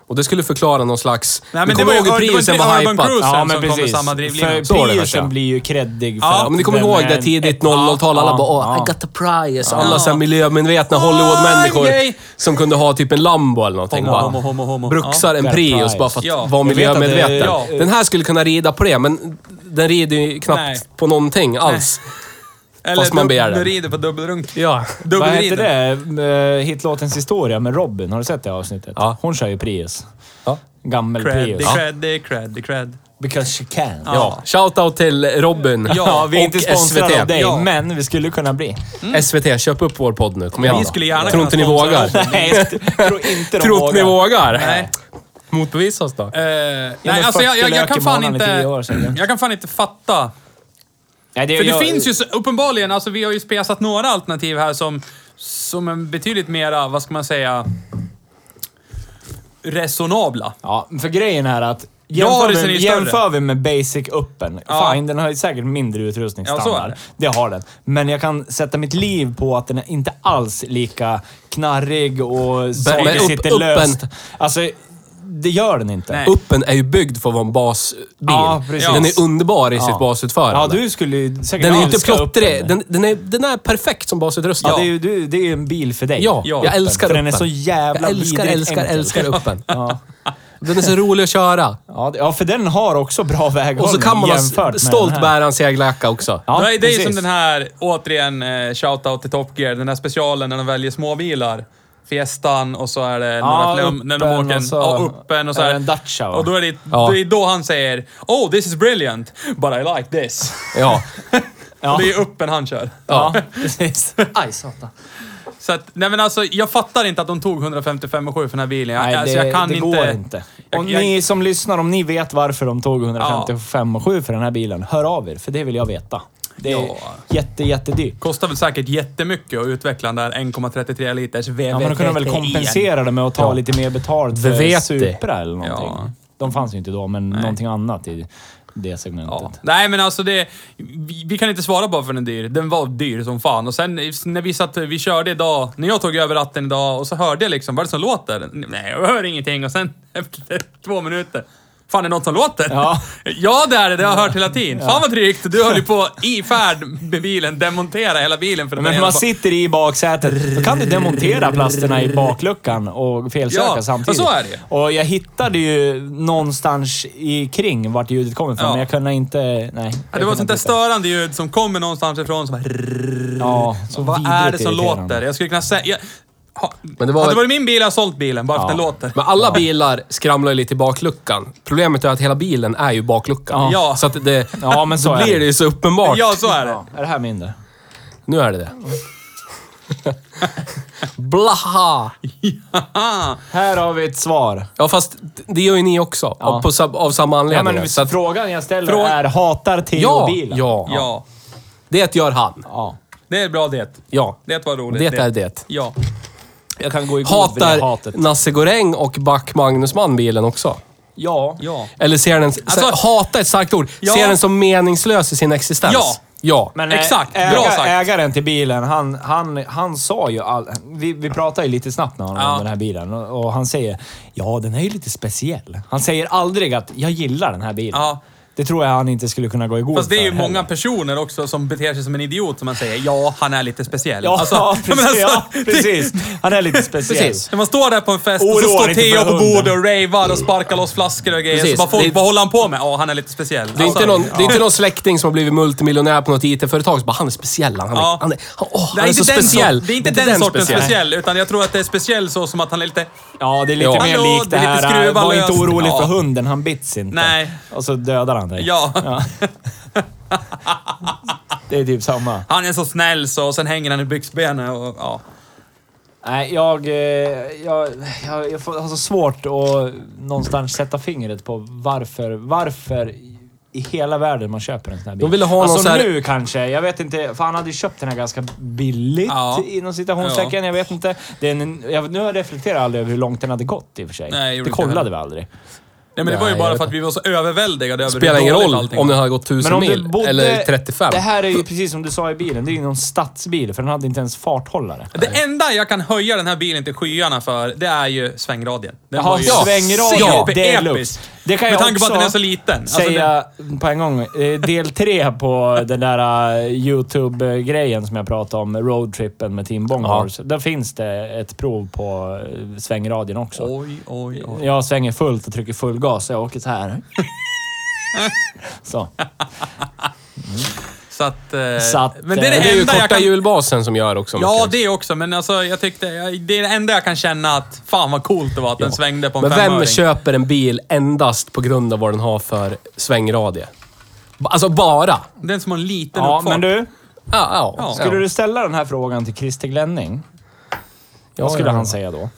Och det skulle förklara någon slags... Nej, Ni men det kommer var ihåg hur var Priusen var hypat? Cruise. Ja, som men precis. samma. För var Priusen blir ju creddig för Ja, Men ni kommer ihåg det tidigt ett- 00-tal, alla bara Åh, ja. I got the prize. Alla Ja. så här miljömedvetna Hollywood-människor som kunde ha typ en Lambo eller någonting. Homo, bara homo, homo, homo. Bruxar en Prius bara för att Ja. vara miljömedveten. ja. Den här skulle kunna rida på det, men den rider ju knappt Nej. på någonting alls. Eller fast man begär den. Du rider på dubbelrunk. Ja. Vad heter Dubbelrider. det? Eh, Hitlåtens historia med Robin. Har du sett det avsnittet? Ja. Hon kör ju Prius. Ja. Gammel Creddy, Prius. creddy, creddy, cred. Because she can. Ja. Ja. Shoutout till Robin Ja, vi är och inte sponsrade SVT. av dig, Ja. men vi skulle kunna bli. SVT, köp upp vår podd nu. Kom igen Vi skulle gärna Tror inte ni vågar. Nej, jag tror inte de Tror inte ni vågar? Nej. Motbevisa oss då. Eh, nej, alltså jag, 40 jag, jag kan fan inte... Jag kan fan inte fatta. Nej, det, För det jag, finns ju så, uppenbarligen, alltså vi har ju spesat några alternativ här som, som är betydligt mera, vad ska man säga, resonabla. Ja, för grejen är att Ja, jämför, ser vi, jämför vi med Basic Uppen. Ja. Fine, den har ju säkert mindre Ja, utrustningsstandard. är det. det har den. Men jag kan sätta mitt liv på att den är inte alls lika knarrig och saker upp- sitter Uppen- löst. Alltså, det gör den inte. Nej. Uppen är ju byggd för att vara en basbil. Ja, precis. Den är underbar i sitt basutförande. Ja, du skulle ju säkert den är ju inte älska plottrig. Uppen. Den, den, är, den är perfekt som basutrustning. Ja, det är ju du, det är ju en bil för dig. Ja, Ja, jag älskar För Uppen. den är så jävla Jag älskar, vidrigt älskar, enkel. älskar Uppen. Ja. Den är så rolig att köra. Ja, det- ja, för den har också bra väghållning Och så kan man jämfört ha med stolt den här. bära en segeljacka också. Ja, det är, det är ju som precis. den här, återigen, eh, shoutout till Top Gear, den här specialen när de väljer småbilar. Fiestan och så är det Ja, när, de, när de Uppen åker och så- ja, Uppen och så är det en Dacia? Och då är det, Ja. det är då han säger Oh, this is brilliant, but I like this. Ja. Ja. Och det är Uppen han kör. Ja, precis. Aj, satan. Så att, nej men alltså, jag fattar inte att de tog 155 7 för den här bilen. Nej, alltså, det, jag kan det inte... går inte. Jag- Och jag- ni som lyssnar, om ni vet varför de tog 155 och 7 för den här bilen, hör av er, för det vill jag veta. Det är Ja. jätte, jättedyrt. Kostar väl säkert jättemycket att utveckla den där 1,33 liters VV. Ja, men då kunde de väl kompensera det med att ta Ja. lite mer betalt för VVT. Supra eller någonting. Ja. De fanns ju inte då, men någonting annat i det segmentet. Ja. Nej men alltså det... Vi, vi kan inte svara bara för den är dyr. Den var dyr som fan. Och sen när vi satt, vi körde idag, när jag tog över ratten idag och så hörde jag liksom, vad är det som låter? Nej, jag hör ingenting. Och sen efter två minuter, fan det är något som låter? Ja. ja det är det, det har jag hört hela tiden. Fan vad drygt. Du höll ju på i färd med bilen, demontera hela bilen för att Men man sitter i baksätet, då kan du demontera plasterna i bakluckan och felsöka Ja, samtidigt. och så är det. Och jag hittade ju någonstans i kring vart ljudet kommer ifrån, Ja. men jag kunde inte... Nej. Ja, det var ett sånt där störande ljud som kommer någonstans ifrån som bara... Ja, så Vad är det som låter? Jag skulle kunna säga... Ha, Men det var- hade det varit min bil, jag sålt bilen bara för att den låter. Men alla bilar skramlar ju lite i bakluckan. Problemet är att hela bilen är ju bakluckan. Ja. Så att det... Ja, men så då är blir det. det ju så uppenbart. Ja, så är det. Ja, är det här mindre? Nu är det det. Blaha! Här har vi ett svar. Ja, fast det gör ju ni också. Ja. Av, på, sam- av samma Ja, anledning. men så att, frågan jag ställer Frå- är, hatar Theo ja, bilen? ja, Ja. Det gör han. ja. Det är bra det. Ja. Det var roligt. Det är det. Ja. Jag kan gå i god för det Hatar hatet. Nasse Goräng och Back Magnusman bilen också? Ja. Ja. Eller ser den... Alltså- hata är ett starkt ord. Ja. Ser den som meningslös i sin existens? Ja. Ja. Men ä- Exakt. Bra äga, sagt. ägaren till bilen, han, han, han sa ju all, vi, vi pratade ju lite snabbt när han Ja. om den här bilen och, och han säger ja, den är ju lite speciell. Han säger aldrig att jag gillar den här bilen. Ja. Det tror jag han inte skulle kunna gå i god Fast det är ju för många heller. personer också som beter sig som en idiot som man säger, ja, han är lite speciell. Ja, Alltså, precis, alltså, ja, precis. Han är lite speciell. Precis. När man står där på en fest och så står Theo för på bordet och ravar och sparkar loss flaskor och grejer. Precis. Så bara folk, Det- vad håller han på med? Ja, han är lite speciell. Det är, Alltså, inte någon, det är inte någon släkting som har blivit multimiljonär på något IT-företag som bara, han är speciell. Han är, Ja. han är, han, åh, det han är, är så inte den speciell. sort- det är inte den, sortens speciell. utan jag tror att det är speciell så som att han är lite... Ja, det är lite Ja. mer likt det det här, äh, var inte orolig Ja. för hunden, han bits inte. Nej. Och så dödar han dig. Ja, Det är typ samma. han är så snäll så, och sen hänger han i byxbenet och ja. Nej, jag, eh, jag, jag, jag har så svårt att någonstans sätta fingret på varför, varför i hela världen man köper en sån här bil. De ville ha alltså så här- nu kanske, jag vet inte, för han hade ju köpt den här ganska billigt Ja. inom citationstecken, jag vet inte. Det är en, jag, nu har jag reflekterat aldrig över hur långt den hade gått i och för sig. Nej, det kollade vi aldrig. Nej men det var ju Nej, bara för att vi var så överväldigade över spelar ingen roll om den hade gått 1000 Men om mil eller 35. Det här är ju precis som du sa i bilen, det är ju någon stadsbil, för den hade inte ens farthållare. Det enda jag kan höja den här bilen till skyarna för, det är ju svängradien. Den Jaha, var ju svängradio, det är episk. Det kan Med jag tanke på att den är så liten. Alltså, säga på en gång. Eh, Del tre på den där eh, YouTube-grejen som jag pratade om, roadtrippen med Team Bonghorse. Där finns det ett prov på eh, svängradien också. Oj, oj, oj. Jag svänger fullt och trycker full gas, jag åker så här. så. Så att... eh, Så att, men det är eh, det, det är ju korta kan... hjulbasen som gör också Ja, mycket. det också. Men alltså, jag tyckte... Det är det enda jag kan känna att fan vad coolt det var att den svängde på en Men femöring. vem köper en bil endast på grund av vad den har för svängradie? Alltså bara. Den som har en liten Ja, uppfart. men du. Ja, ja. Ja. Skulle du ställa den här frågan till Christer Glenning, vad skulle ja, ja. han säga då?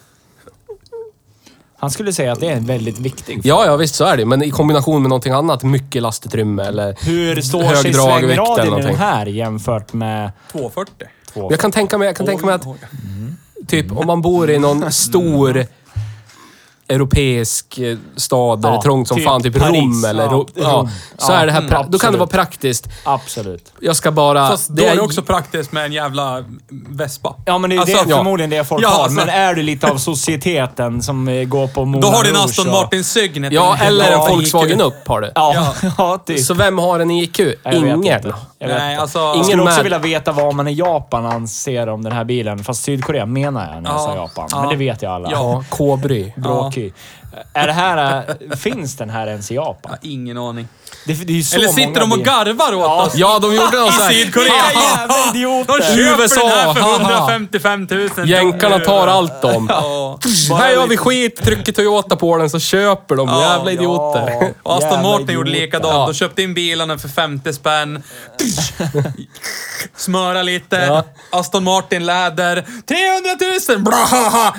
Han skulle säga att det är en väldigt viktig Ja, ja visst så är det Men i kombination med någonting annat, mycket lastutrymme eller Hur står hög sig dragvikt eller svängradien i den någonting. här jämfört med 240. två? Jag kan tänka mig, jag kan tänka mig att Oj, oj. typ om man bor i någon stor europeisk eh, stad där Ja, det är trångt som typ fan, typ Paris. Rom eller... Ja, Ro- ja, så Ja, är det här, mm, pra- då kan det vara praktiskt. Absolut. Jag ska bara... Fast då är det är- också praktiskt med en jävla vespa. Ja, men det är Alltså, det, ja. förmodligen det folk Ja, har. alltså- Men är du lite av societeten som eh, går på Moulin Då har du en Rouge Aston och- Martin Signet. Ja, eller en Ja, Volkswagen upp har du. Ja, ja typ. Så vem har en IQ? Jag vet Ingen. inte. Jag Nej, alltså... Ingen skulle också vilja veta vad man i Japan anser om den här bilen. Fast Sydkorea menar jag när jag Ja, sa Japan. ja. Men det vet ju alla. Ja, K-bry. Bråky. Är det här... äh, Finns den här ens i Japan? Ja, ingen aning. Det, det är ju så Eller sitter många de och garvar åt Ja. oss? Ja, de gjorde något I sånt Sydkorea! jävla idioter! De köper USA, den här för haha. 155 000. Jänkarna tar allt de. Ja. Här gör vi skit, trycker Toyota på den så köper de. Ja, Jävla idioter. Ja, Och Aston jävla Martin gjorde likadant. Ja. De köpte in bilarna för 50 spänn. Smöra lite. Ja. Aston Martin läder. 300 000! Bra!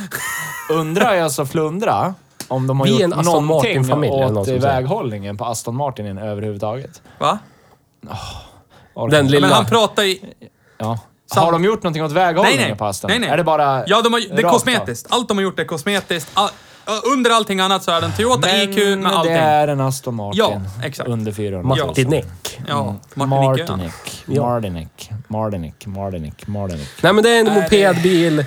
Undrar jag så flundra om de har är gjort en Aston någonting Martin-familj, någon åt säger. väghållningen på Aston Martinen överhuvudtaget. Va? Orkar Den lilla... Men han pratar i... Ja. Sam- Har de gjort någonting åt Nej, väghållningen nej. på Aston? nej, nej. Är det bara Ja, de har, det är rakt kosmetiskt. Allt de har gjort är kosmetiskt. All, under allting annat så är det en Toyota Men IQ med allting. det är en Aston Martin. Ja, exakt. Under 400 000. Martinek. Ja, Martin Icke. Martinic. Ja. Martinic. Martinic. Martinic. Martinic. Nej, men det är en mopedbil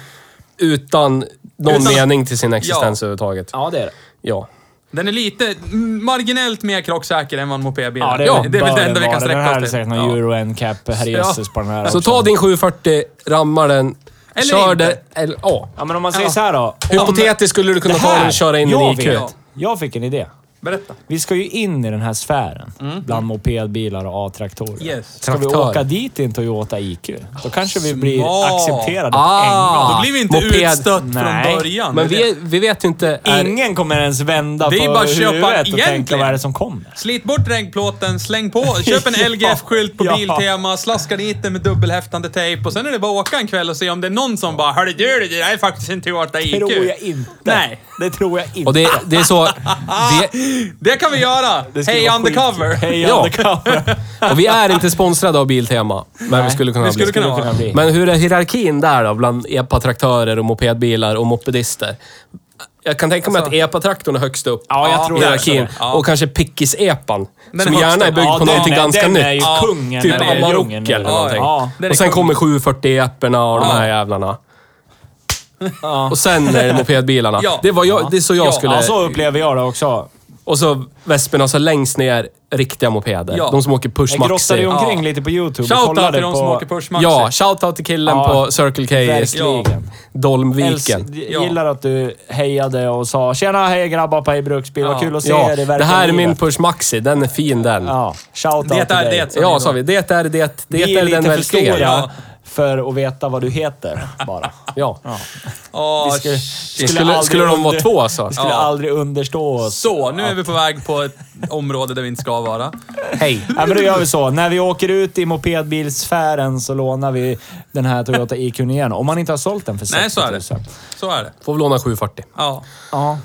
utan någon Utan- mening till sin existens Ja. överhuvudtaget. Ja, det är det. Ja. Den är lite mm, marginellt mer krocksäker än vad en mopedbil Ja, det, är. är väl det enda vi kan Den sträcka här är oss till. säkert någon Ja. Euro NCAP herrejösses på den här Så också. ta din 740, ramma den, Eller kör inte. det... Eller, ja. Ja, men om man säger Ja. så här då. Hypotetiskt skulle du kunna Det ta den här, och köra in jag den i IQ. vet. Jag fick en idé. Berätta. Vi ska ju in i den här sfären bland mopedbilar och A-traktorer. Yes. Ska vi Traktör. åka dit i en Toyota IQ? Då kanske vi blir Smart. accepterade Ah. på en gång. Då blir vi inte Moped. utstött Nej. från början. Men Det vi, det. vi vet ju inte... Är, Ingen kommer ens vända Det är på bara att köpa huvudet och tänka egentligen. vad är det som kommer. Slit bort regnplåten, släng på, köp en LGF-skylt på Ja. Biltema, slaska dit den med dubbelhäftande tejp och sen är det bara att åka en kväll och se om det är någon som bara Hörru du, det där är faktiskt en Toyota IQ. tror jag inte. Nej. Det tror jag inte. och det, det är så... Vi, Det kan vi göra! Det vara undercover! Hej Ja. undercover. och vi är inte sponsrade av Biltema. Men Nej, vi skulle kunna vi skulle bli. kunna Skulle kunna bli. Men hur är hierarkin där då, bland epa-traktörer och mopedbilar och mopedister? Jag kan tänka mig Alltså- att epa-traktorn är högst upp Ja, jag Ja, tror det är hierarkin. så. Ja. Och kanske pickis-epan. Den Som gärna är byggd Ja, på den någonting är- ganska den nytt. är ju kungen. Typ den är Amarok djungeln eller någonting. Ja. Den är Och sen kung. kommer 740-eporna och de här jävlarna. Ja. Och sen är det mopedbilarna. Ja. Det, var jag, det är så jag Ja, skulle... Ja, så upplever jag det också. Och så vesperna, så längst ner, riktiga mopeder. Ja. De som åker push Jag grottade ju omkring Ja. lite på YouTube och Shoutout kollade till de på... som åker push maxi. Ja, shoutout till killen Ja, på Circle K i Verkligen. Dolmviken. Älsk, gillar att du hejade och sa “Tjena, hej grabbar på Hej Bruksbil, vad Ja. kul att se Ja, er i det verkliga här är min livet." push maxi. Den är fin den. Ja, Ja, shoutout Det till är dig. det. som sa vi. Det är det. Det Vi är är den verkligen. Ja. För att veta vad du heter, bara. Ja. Åh, Vi skulle. Skulle, aldrig skulle de vara två så? Vi skulle Ja. aldrig understå oss. Så, nu är vi på väg på ett område där vi inte ska vara. Hej. Ja, men då gör vi så. När vi åker ut i mopedbilsfären så lånar vi den här Toyota IQn igen. Om man inte har sålt den för 60 000. Nej, så är det. Så är det. Får vi låna 740. Ja. Ja.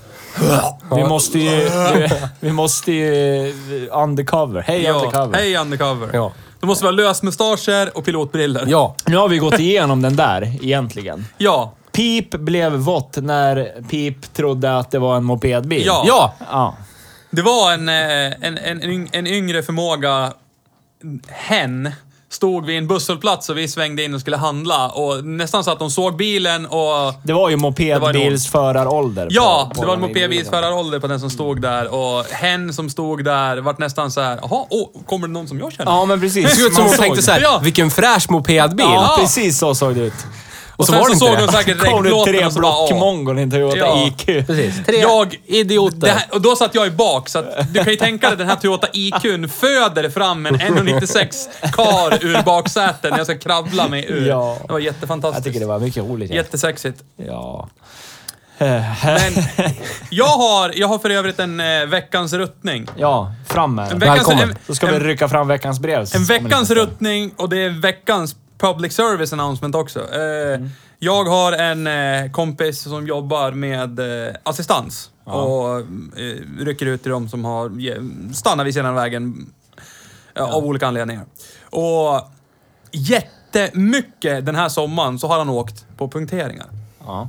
Vi måste ju... Vi, vi måste ju... Undercover. Hej ja. undercover. Hej undercover. Ja. Då måste vi ha lösmustascher och pilotbriller. Ja. Nu har vi gått igenom den där, egentligen. Ja. Pip blev vått när Pip trodde att det var en mopedbil. Ja. Ja! Ja. Det var en, eh, en, en, en yngre förmåga hen stod vid en busshållplats och vi svängde in och skulle handla och nästan så att de såg bilen och... Det var ju mopedbilsförarålder. Ja, på- det var en mopedbilsförarålder på den som stod där och hen som stod där vart nästan så här. jaha, åh, kommer det någon som jag känner? Ja, men precis. Det såg ut som hon tänkte så här, vilken fräsch mopedbil. Ja. precis så såg det ut. Och så sen var det så inte såg de säkert Kom det regnplåten tre och så bara, åh. blockmongon i en Toyota Ja. IQ. Precis. Tre Jag, idioter. här, och då satt jag i bak, så att du kan ju tänka dig den här Toyota IQn föder fram en 1,96 kar ur baksätet när jag ska kravla mig ur. Ja. Det var jättefantastiskt. Jag tycker det var mycket roligt. ja. Jättesexigt. Ja. Men jag har, jag har för övrigt en eh, veckans ruttning. Ja, fram med En veckans, Välkommen. en, Då ska vi rycka fram veckans brev. en veckans ruttning och det är veckans public service announcement också. Eh, Jag har en eh, kompis som jobbar med eh, assistans och eh, rycker ut till de som har stannat vid sidan av vägen eh, av olika anledningar. Och jättemycket den här sommaren så har han åkt på punkteringar. Ja.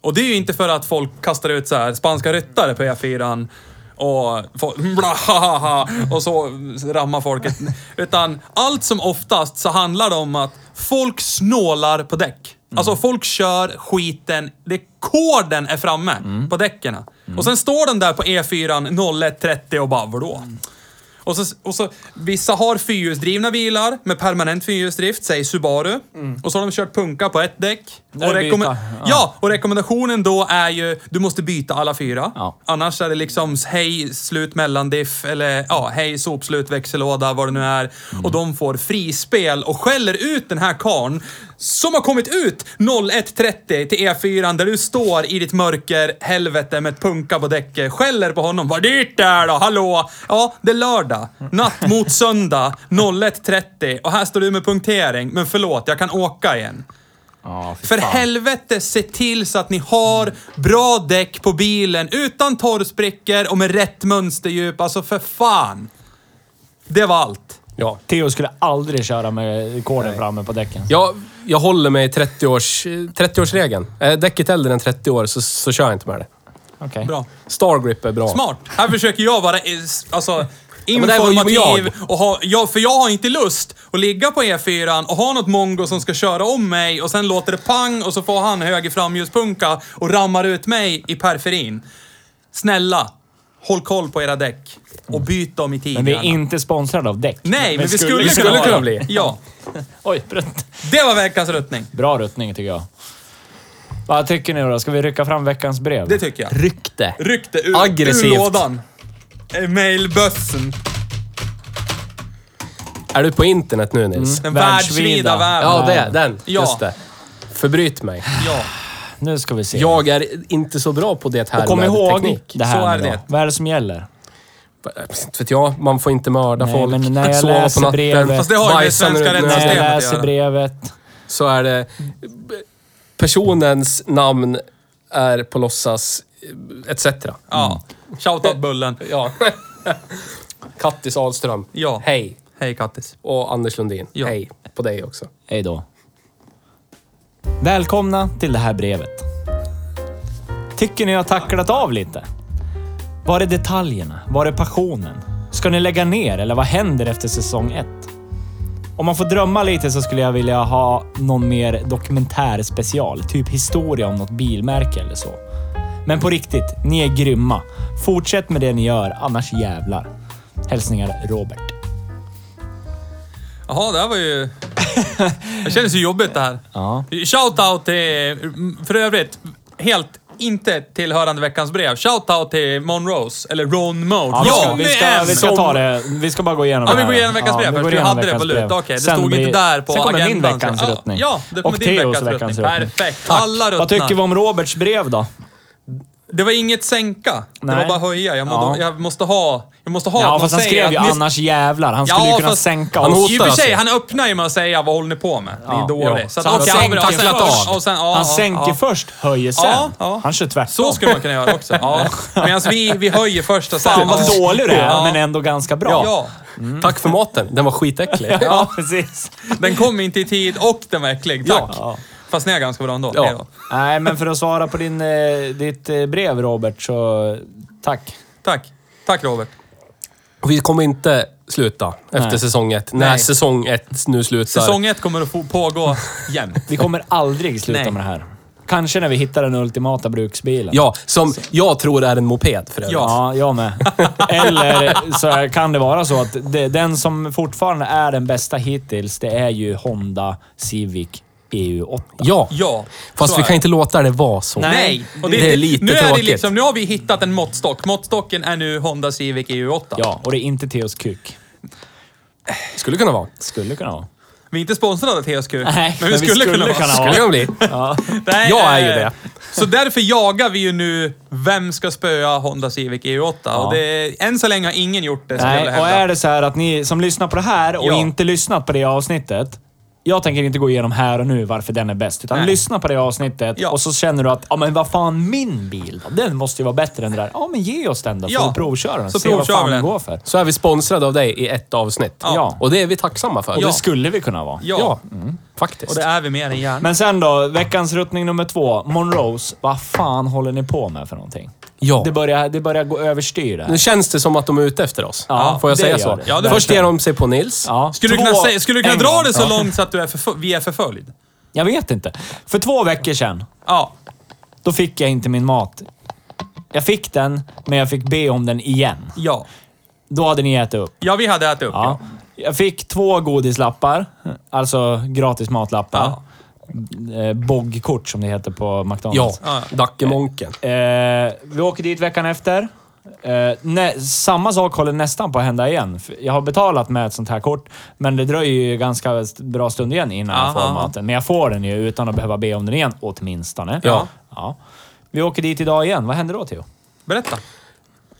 Och det är ju inte för att folk kastar ut så här spanska ryttare på E4 och, folk, bla, ha, ha, ha, och så rammar folket. Utan allt som oftast så handlar det om att folk snålar på däck. Alltså folk kör skiten, det koden är framme på däcken. Och sen står de där på E E4 01.30 och bara vadå? Och så, och så, vissa har fyrhjulsdrivna bilar med permanent fyrhjulsdrift, säg Subaru. Och så har de kört punka på ett däck. Och, ja. ja, och rekommendationen då är ju, du måste byta alla fyra. Ja. Annars är det liksom hej, slut mellandiff eller ja, hej, sopslut, växellåda, vad det nu är. Mm. Och de får frispel och skäller ut den här karn som har kommit ut 01.30 till E4 där du står i ditt mörker helvete med ett punka på däcket. Skäller på honom. Vad dyrt det är då? Hallå? Ja, det är lördag. Natt mot söndag 01.30 och här står du med punktering. Men förlåt, jag kan åka igen. Ja, fy För helvete, se till så att ni har bra däck på bilen utan torrsprickor och med rätt mönsterdjup. Alltså för fan. Det var allt. Ja. Theo skulle aldrig köra med koden framme på däcken. Jag, jag håller mig i 30-års, 30-årsregeln. Är däcket äldre än 30 år så, så kör jag inte med det. Okej. Bra. Stargrip är bra. Smart. Här försöker jag vara eh, alltså, men det här var ju informativ. jag. Och ha, ja, för jag har inte lust att ligga på E4 och ha något mongo som ska köra om mig och sen låter det pang och så får han höger framhjulspunka och rammar ut mig i periferin. Snälla, håll koll på era däck och byt dem i tid. Men vi är gärna. inte sponsrade av däck. Nej, men vi skulle, vi skulle kunna, bli. Ja. Oj, rutt. Det var veckans ruttning. Bra ruttning tycker jag. Vad tycker ni då? Ska vi rycka fram veckans brev? Det tycker jag. Rykte. Ryckte ur, Aggressivt. ur lådan. Eh, Mailbössen. Är du på internet nu Nils? Den Världsvida. världsvida världen. Ja, det. Den. Ja. Just det. Förbryt mig. Ja. Nu ska vi se. Jag är inte så bra på det här och kom med ihåg teknik. det här Så är det. Vad är det som gäller? Inte vet jag, man får inte mörda Nej, folk, men när jag sova läser på natten, brevet- Fast det har ju med bajsa när svenska du- När jag att läser göra. brevet. så är det... Personens namn är på låtsas, etc. Ja. Shoutout Bullen. Ja. Kattis Ahlström. Ja. Hej. Hej Kattis. Och Anders Lundin. Ja. Hej på dig också. Hej då. Välkomna till det här brevet. Tycker ni har tacklat av lite? Var är detaljerna? Var är passionen? Ska ni lägga ner eller vad händer efter säsong ett? Om man får drömma lite så skulle jag vilja ha någon mer dokumentär special. Typ historia om något bilmärke eller så. Men på riktigt, ni är grymma. Fortsätt med det ni gör, annars jävlar. Hälsningar Robert. Jaha, det här var ju... Det kändes ju jobbigt det här. Ja. Shoutout till... För övrigt, helt inte tillhörande veckans brev. Shoutout till Monrose, eller Ron Mode. Ja, vi, ska, vi, ska, vi ska ta det. Vi ska bara gå igenom Ja, det vi här. går igenom veckans brev vi först. igenom hade det på lut. Okej, det Sen stod blir- inte där på Sen kommer agendan. min veckans Ja, ruttning. Ja, det kommer Och din veckans, ruttning. Perfekt. Alla ruttnar. Vad tycker vi om Roberts brev då? Det var inget sänka. Det Nej. var bara höja. Jag, må, Ja. jag måste ha... Jag måste ha Ja, fast man han säger skrev ju ni- annars jävlar. Han Ja, skulle ju kunna fast- sänka han oss. hotar I och för sig, alltså. han öppnar ju med att säga vad håller ni på med? Ni Ja, är dåliga. ja. Så, Så han okej, sänker ja, först- av. och sen, ja, Han ja, sänker ja. först, höjer sen. Ja, ja. Han kör tvärtom. Så skulle man kunna göra också. Ja. Medan vi, vi höjer först och sen... Fan vad dålig du är, Ja. men ändå ganska bra. Ja. Tack för maten. Den var skitäcklig. Ja, precis. Den kom inte i tid och den var äcklig. Tack. Fast den är ganska bra ändå. Ja. Nej, men för att svara på din, eh, ditt eh, brev Robert, så tack. Tack. Tack Robert. Och vi kommer inte sluta efter Nej. säsong ett. När Nej. säsong ett nu slutar. Säsong ett kommer att pågå jämt. Vi kommer aldrig sluta Nej. med det här. Kanske när vi hittar den ultimata bruksbilen. Ja, som jag tror är en moped för övrigt. Ja, jag med. Eller så kan det vara så att det, den som fortfarande är den bästa hittills, det är ju Honda Civic EU8. Ja. Ja. Fast vi kan det. inte låta det vara så. Nej. Och det, är lite nu är tråkigt. det liksom, Nu har vi hittat en måttstock. Måttstocken är nu Honda Civic EU8. Ja, och det är inte Theos kuk. Skulle kunna vara. Skulle kunna vara. Vi är inte sponsrade av TSQ. Nej, men vi skulle, kunna vara. Skulle kunna bli. Ja. Nej, Jag är ju eh, det. Så därför jagar vi ju nu vem ska spöa Honda Civic EU8. Och det, än så länge har ingen gjort det, skulle Nej, och är det så här att ni som lyssnar på det här och Ja. inte lyssnat på det avsnittet, Jag tänker inte gå igenom här och nu varför den är bäst. Utan Nej. lyssna på det avsnittet Ja. och så känner du att, ja men vad fan, min bil då? Den måste ju vara bättre än det där. Ja men ge oss den då, så Ja. vi provköra den. Så Se vad provkör fan vi den den. går för. Så är vi sponsrade av dig i ett avsnitt. Ja. Och det är vi tacksamma för. Och det skulle vi kunna vara. Ja. faktiskt. Och det är vi mer än gärna. Men sen då, veckans ruttning nummer två. Monrose. Vad fan håller ni på med för någonting? Ja. Det börjar, det börjar gå överstyr där. Nu känns det som att de är ute efter oss. Ja, Får jag det säga gör så? det. Ja, det Först ger de sig på Nils. Ja. skulle, du Två- kunna, säga, skulle du kunna en dra gång. det så Ja. långt så att du är förfö- vi är förföljd? Jag vet inte. För två veckor sedan, Ja. då fick jag inte min mat. Jag fick den, men jag fick be om den igen. Ja. Då hade ni ätit upp. Ja, vi hade ätit upp. Ja. Jag fick två godislappar, alltså gratis matlappar. Ja. Eh, Boggkort som det heter på McDonalds. Ja, Ja. Dackemonken. Eh, vi åker dit veckan efter. Eh, nä, samma sak håller nästan på att hända igen. Jag har betalat med ett sånt här kort, men det dröjer ju ganska bra stund igen innan jag får Aha. maten. Men jag får den ju utan att behöva be om den igen, åtminstone. Ja. ja. Vi åker dit idag igen. Vad händer då, Theo? Berätta.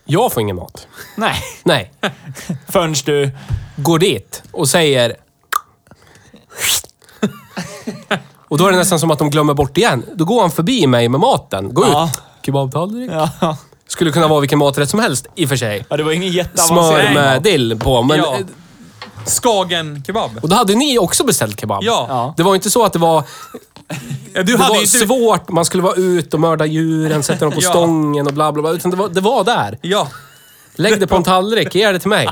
Jag får ingen mat. Nej, Nej. förrän du... Går dit och säger... Och då är det nästan som att de glömmer bort igen. Då går han förbi mig med maten. Gå Ja. ut. Kebabtallrik. Ja, Skulle kunna vara vilken maträtt som helst i och för sig. ja det var ingen Smör jätteavancerad med mat. dill på. Men, Ja. Skagen kebab. Och då hade ni också beställt kebab. Ja. Ja. Det var inte så att det var, Ja, Du det hade var ju inte... svårt, man skulle vara ut och mörda djuren, sätta dem på Ja. stången och bla bla bla. Utan det var, det var där. Ja. Lägg det på en tallrik, ge det till mig.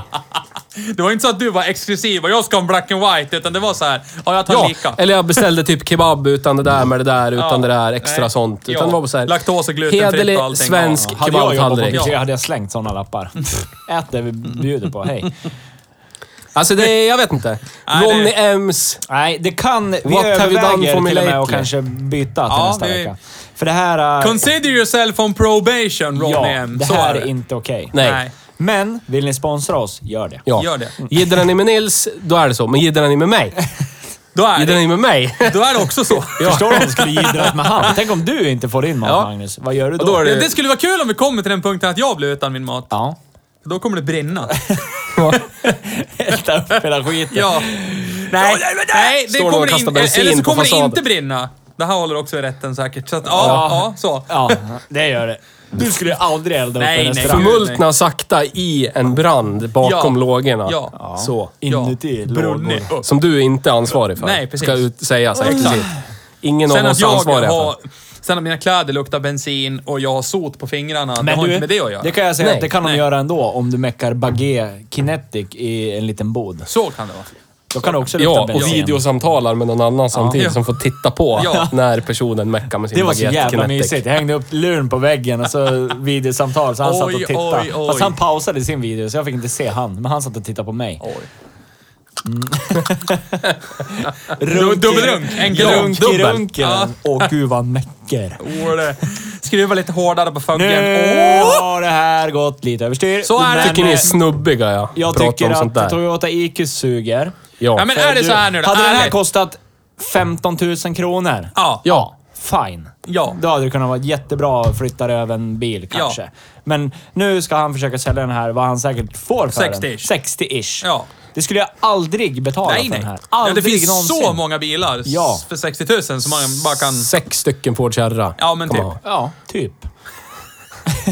Det var inte så att du var exklusiv och jag ska ha en black and white, utan det var så här. Ja, jag tar Ja, lika. eller jag beställde typ kebab utan det där med det där, utan Ja. det där extra Nej. sånt. Utan Ja. det var så här, Laktos och glutenfritt hederlig och allting. svensk Ja. Hade kebabtallrik. pizzeria hade jag slängt såna lappar. Ät det vi bjuder på, hej. Alltså det är, jag vet inte. Nej, det- Ronny Ems. Nej, det kan... Vi What have you done överväger for me till och med att kanske byta till Ja, nästa det- vecka. För det här... äh, Consider yourself on probation, Ronny ja, M. det Så här är är inte okej. Nej. Nej. Men, vill ni sponsra oss, gör det. Ja. Gör det. Jiddrar ni med Nils, då är det så. Men jiddrar ni med mig, Då är jiddrar ni det, med mig. då är det också så. Förstår du om du skulle jiddrat med han? Tänk om du inte får din mat, Ja. Magnus. Vad gör du då? Då är Ja, det- Det skulle vara kul om vi kommer till den punkten att jag blir utan min mat. Ja. Då kommer det brinna. Elda upp hela skiten. Ja. Nej, nej det Står någon och kommer kastar inte... bensin Eller så på kommer det fasaden. inte brinna. Det här håller också i rätten säkert. Så att, ja, ja, så. Ja, det gör det. Du skulle ju aldrig elda upp Nej, en nej. restaurang. Förmultna sakta i en brand bakom Ja. lågorna. Ja. Så. Inuti Brunnit lågor. upp. Som du inte är ansvarig för. Nej, precis. Ska ut, sägas Exakt. explicit. Ingen Sen av att oss är jag ansvariga har... för. Sen att mina kläder luktar bensin och jag har sot på fingrarna, det har inte med det att göra. det kan jag säga Nej. att det kan de Nej. göra ändå om du meckar bagé kinetic i en liten bod. Så kan det vara. Då kan också lukta Ja, och bensin. videosamtalar med någon annan samtidigt Ja. som får titta på Ja. när personen meckar med sin Det var så baguette jävla Kinetic. mysigt. Jag hängde upp luren på väggen och så videosamtal, så han satt och tittade. oj, oj. Fast han pausade sin video, så jag fick inte se han. Men han satt och tittade på mig. Oj. Runk, dubbelrunk. En Runk glunk. i Dubbel. runken. Ja. Åh gud vad mäcker. Åh, det. Skruva lite hårdare på fuggen. Nu Åh! har det här gått lite överstyr. Så är det. Tycker ni är eh, snubbiga ja. Jag Prata tycker om sånt att där. Toyota IQ suger. Ja, Ja. men är det så här nu då? Hade den här Ärligt. kostat 15 000 kronor, Ja. Ja. fine. Ja. Då hade det kunnat vara jättebra att flytta över en bil kanske. Men nu ska han försöka sälja den här, vad han säkert får för 60-ish. den. 60-ish. Ja. Det skulle jag aldrig betala Nej, för nej. den här. Ja, Aldrig det finns någonsin. så många bilar Ja. för 60 000 som man bara kan... Sex stycken Ford Kärra. Ja, men kan typ. ha. Ja, typ.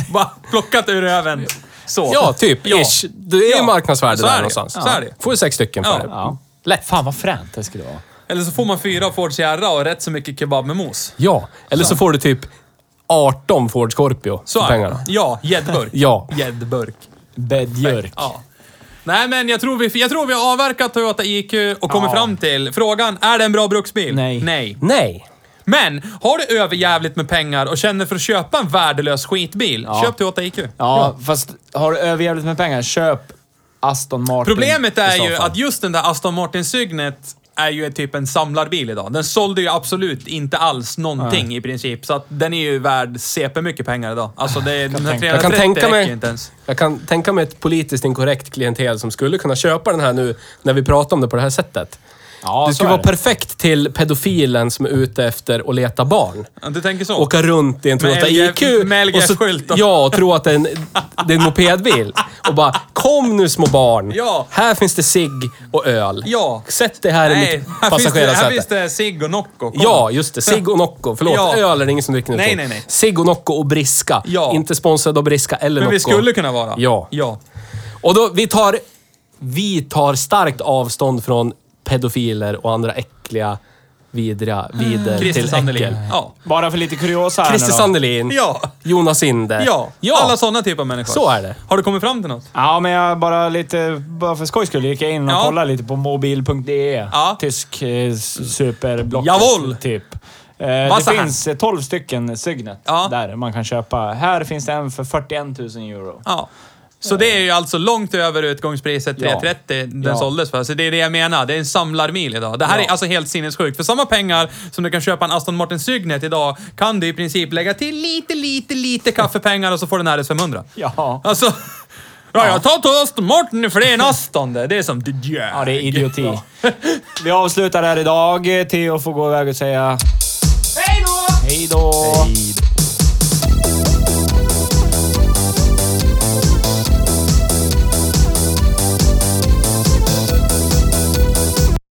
Bara plockat ur röven. Så. Ja, typ. Ja. Ish. Det är Ja. marknadsvärde Så är där någonstans. Så är det. Får du sex stycken för det. Ja. Lätt. Fan vad fränt det skulle vara. Eller så får man fyra Ford Sierra och rätt så mycket kebab med mos. Ja. Eller så får du typ 18 Ford Scorpio Så för pengarna. Ja, gäddburk. Ja. Gäddburk. Bedjörk. Ja. Nej, men jag tror, vi, jag tror vi har avverkat Toyota IQ och kommit Ja. fram till frågan, är det en bra bruksbil? Nej. Nej. Nej. Men, har du överjävligt med pengar och känner för att köpa en värdelös skitbil, Ja. köp Toyota IQ. Ja, fast har du överjävligt med pengar, köp Aston Martin Problemet är ju att just den där Aston Martin-sygnet är ju typ en samlarbil idag. Den sålde ju absolut inte alls någonting i princip, så att den är ju värd CP mycket pengar idag. Alltså det är, den här tänka- 330 Jag kan tänka mig- inte ens. Jag kan tänka mig ett politiskt inkorrekt klientel som skulle kunna köpa den här nu när vi pratar om det på det här sättet. Ja, så skulle vara det. perfekt till pedofilen som är ute efter att leta barn. Ja, Du tänker så? Åka runt i en Toyota IQ. med och så-. Ja, och tro att det är en, det är en mopedbil. Och bara, kom nu små barn. Ja. Här finns det cigg och öl. Ja. Sätt dig här i Nej, mitt här finns, det, här passagerarsäte. finns det cigg och Nocco. Kom. Ja, just det. Cigg och Nocco. Förlåt, Ja. öl är det ingen som dricker nu. Nej, nej, nej. Cigg och Nocco och Briska. Ja. Inte sponsrad av Briska eller Men Nocco. vi skulle kunna vara. Ja. Ja. Och då, vi tar, vi tar starkt avstånd från pedofiler och andra äckliga, vidriga, vider Christer till Sandelin. äckel. Ja. Bara för lite kuriosa här Christer. Sandelin. Ja. Jonas Inde. Ja. ja. Alla sådana typer av människor. Så är det. Har du kommit fram till något? Ja, men jag bara lite, bara för skojs skull gick jag in och Ja. kollade lite på mobil.de. Ja. Tysk eh, superblock. Jawohl! Typ. Eh, det finns eh, 12 stycken Signet Ja. där man kan köpa. Här finns det en för 41 000 euro. Ja. Så det är ju alltså långt över utgångspriset Ja. 330 den Ja. såldes för. Så det är det jag menar. Det är en samlarmil idag. Det här Ja. är alltså helt sinnessjukt. För samma pengar som du kan köpa en Aston Martin Signet idag kan du i princip lägga till lite, lite, lite kaffepengar och så får du en RS 500. Ja. Alltså... Ja, jag tar till Aston Martin för det är en Aston det. Det är som... Ja, det är idioti. Vi avslutar här idag. Theo får gå iväg och säga... Hej då! Hej då!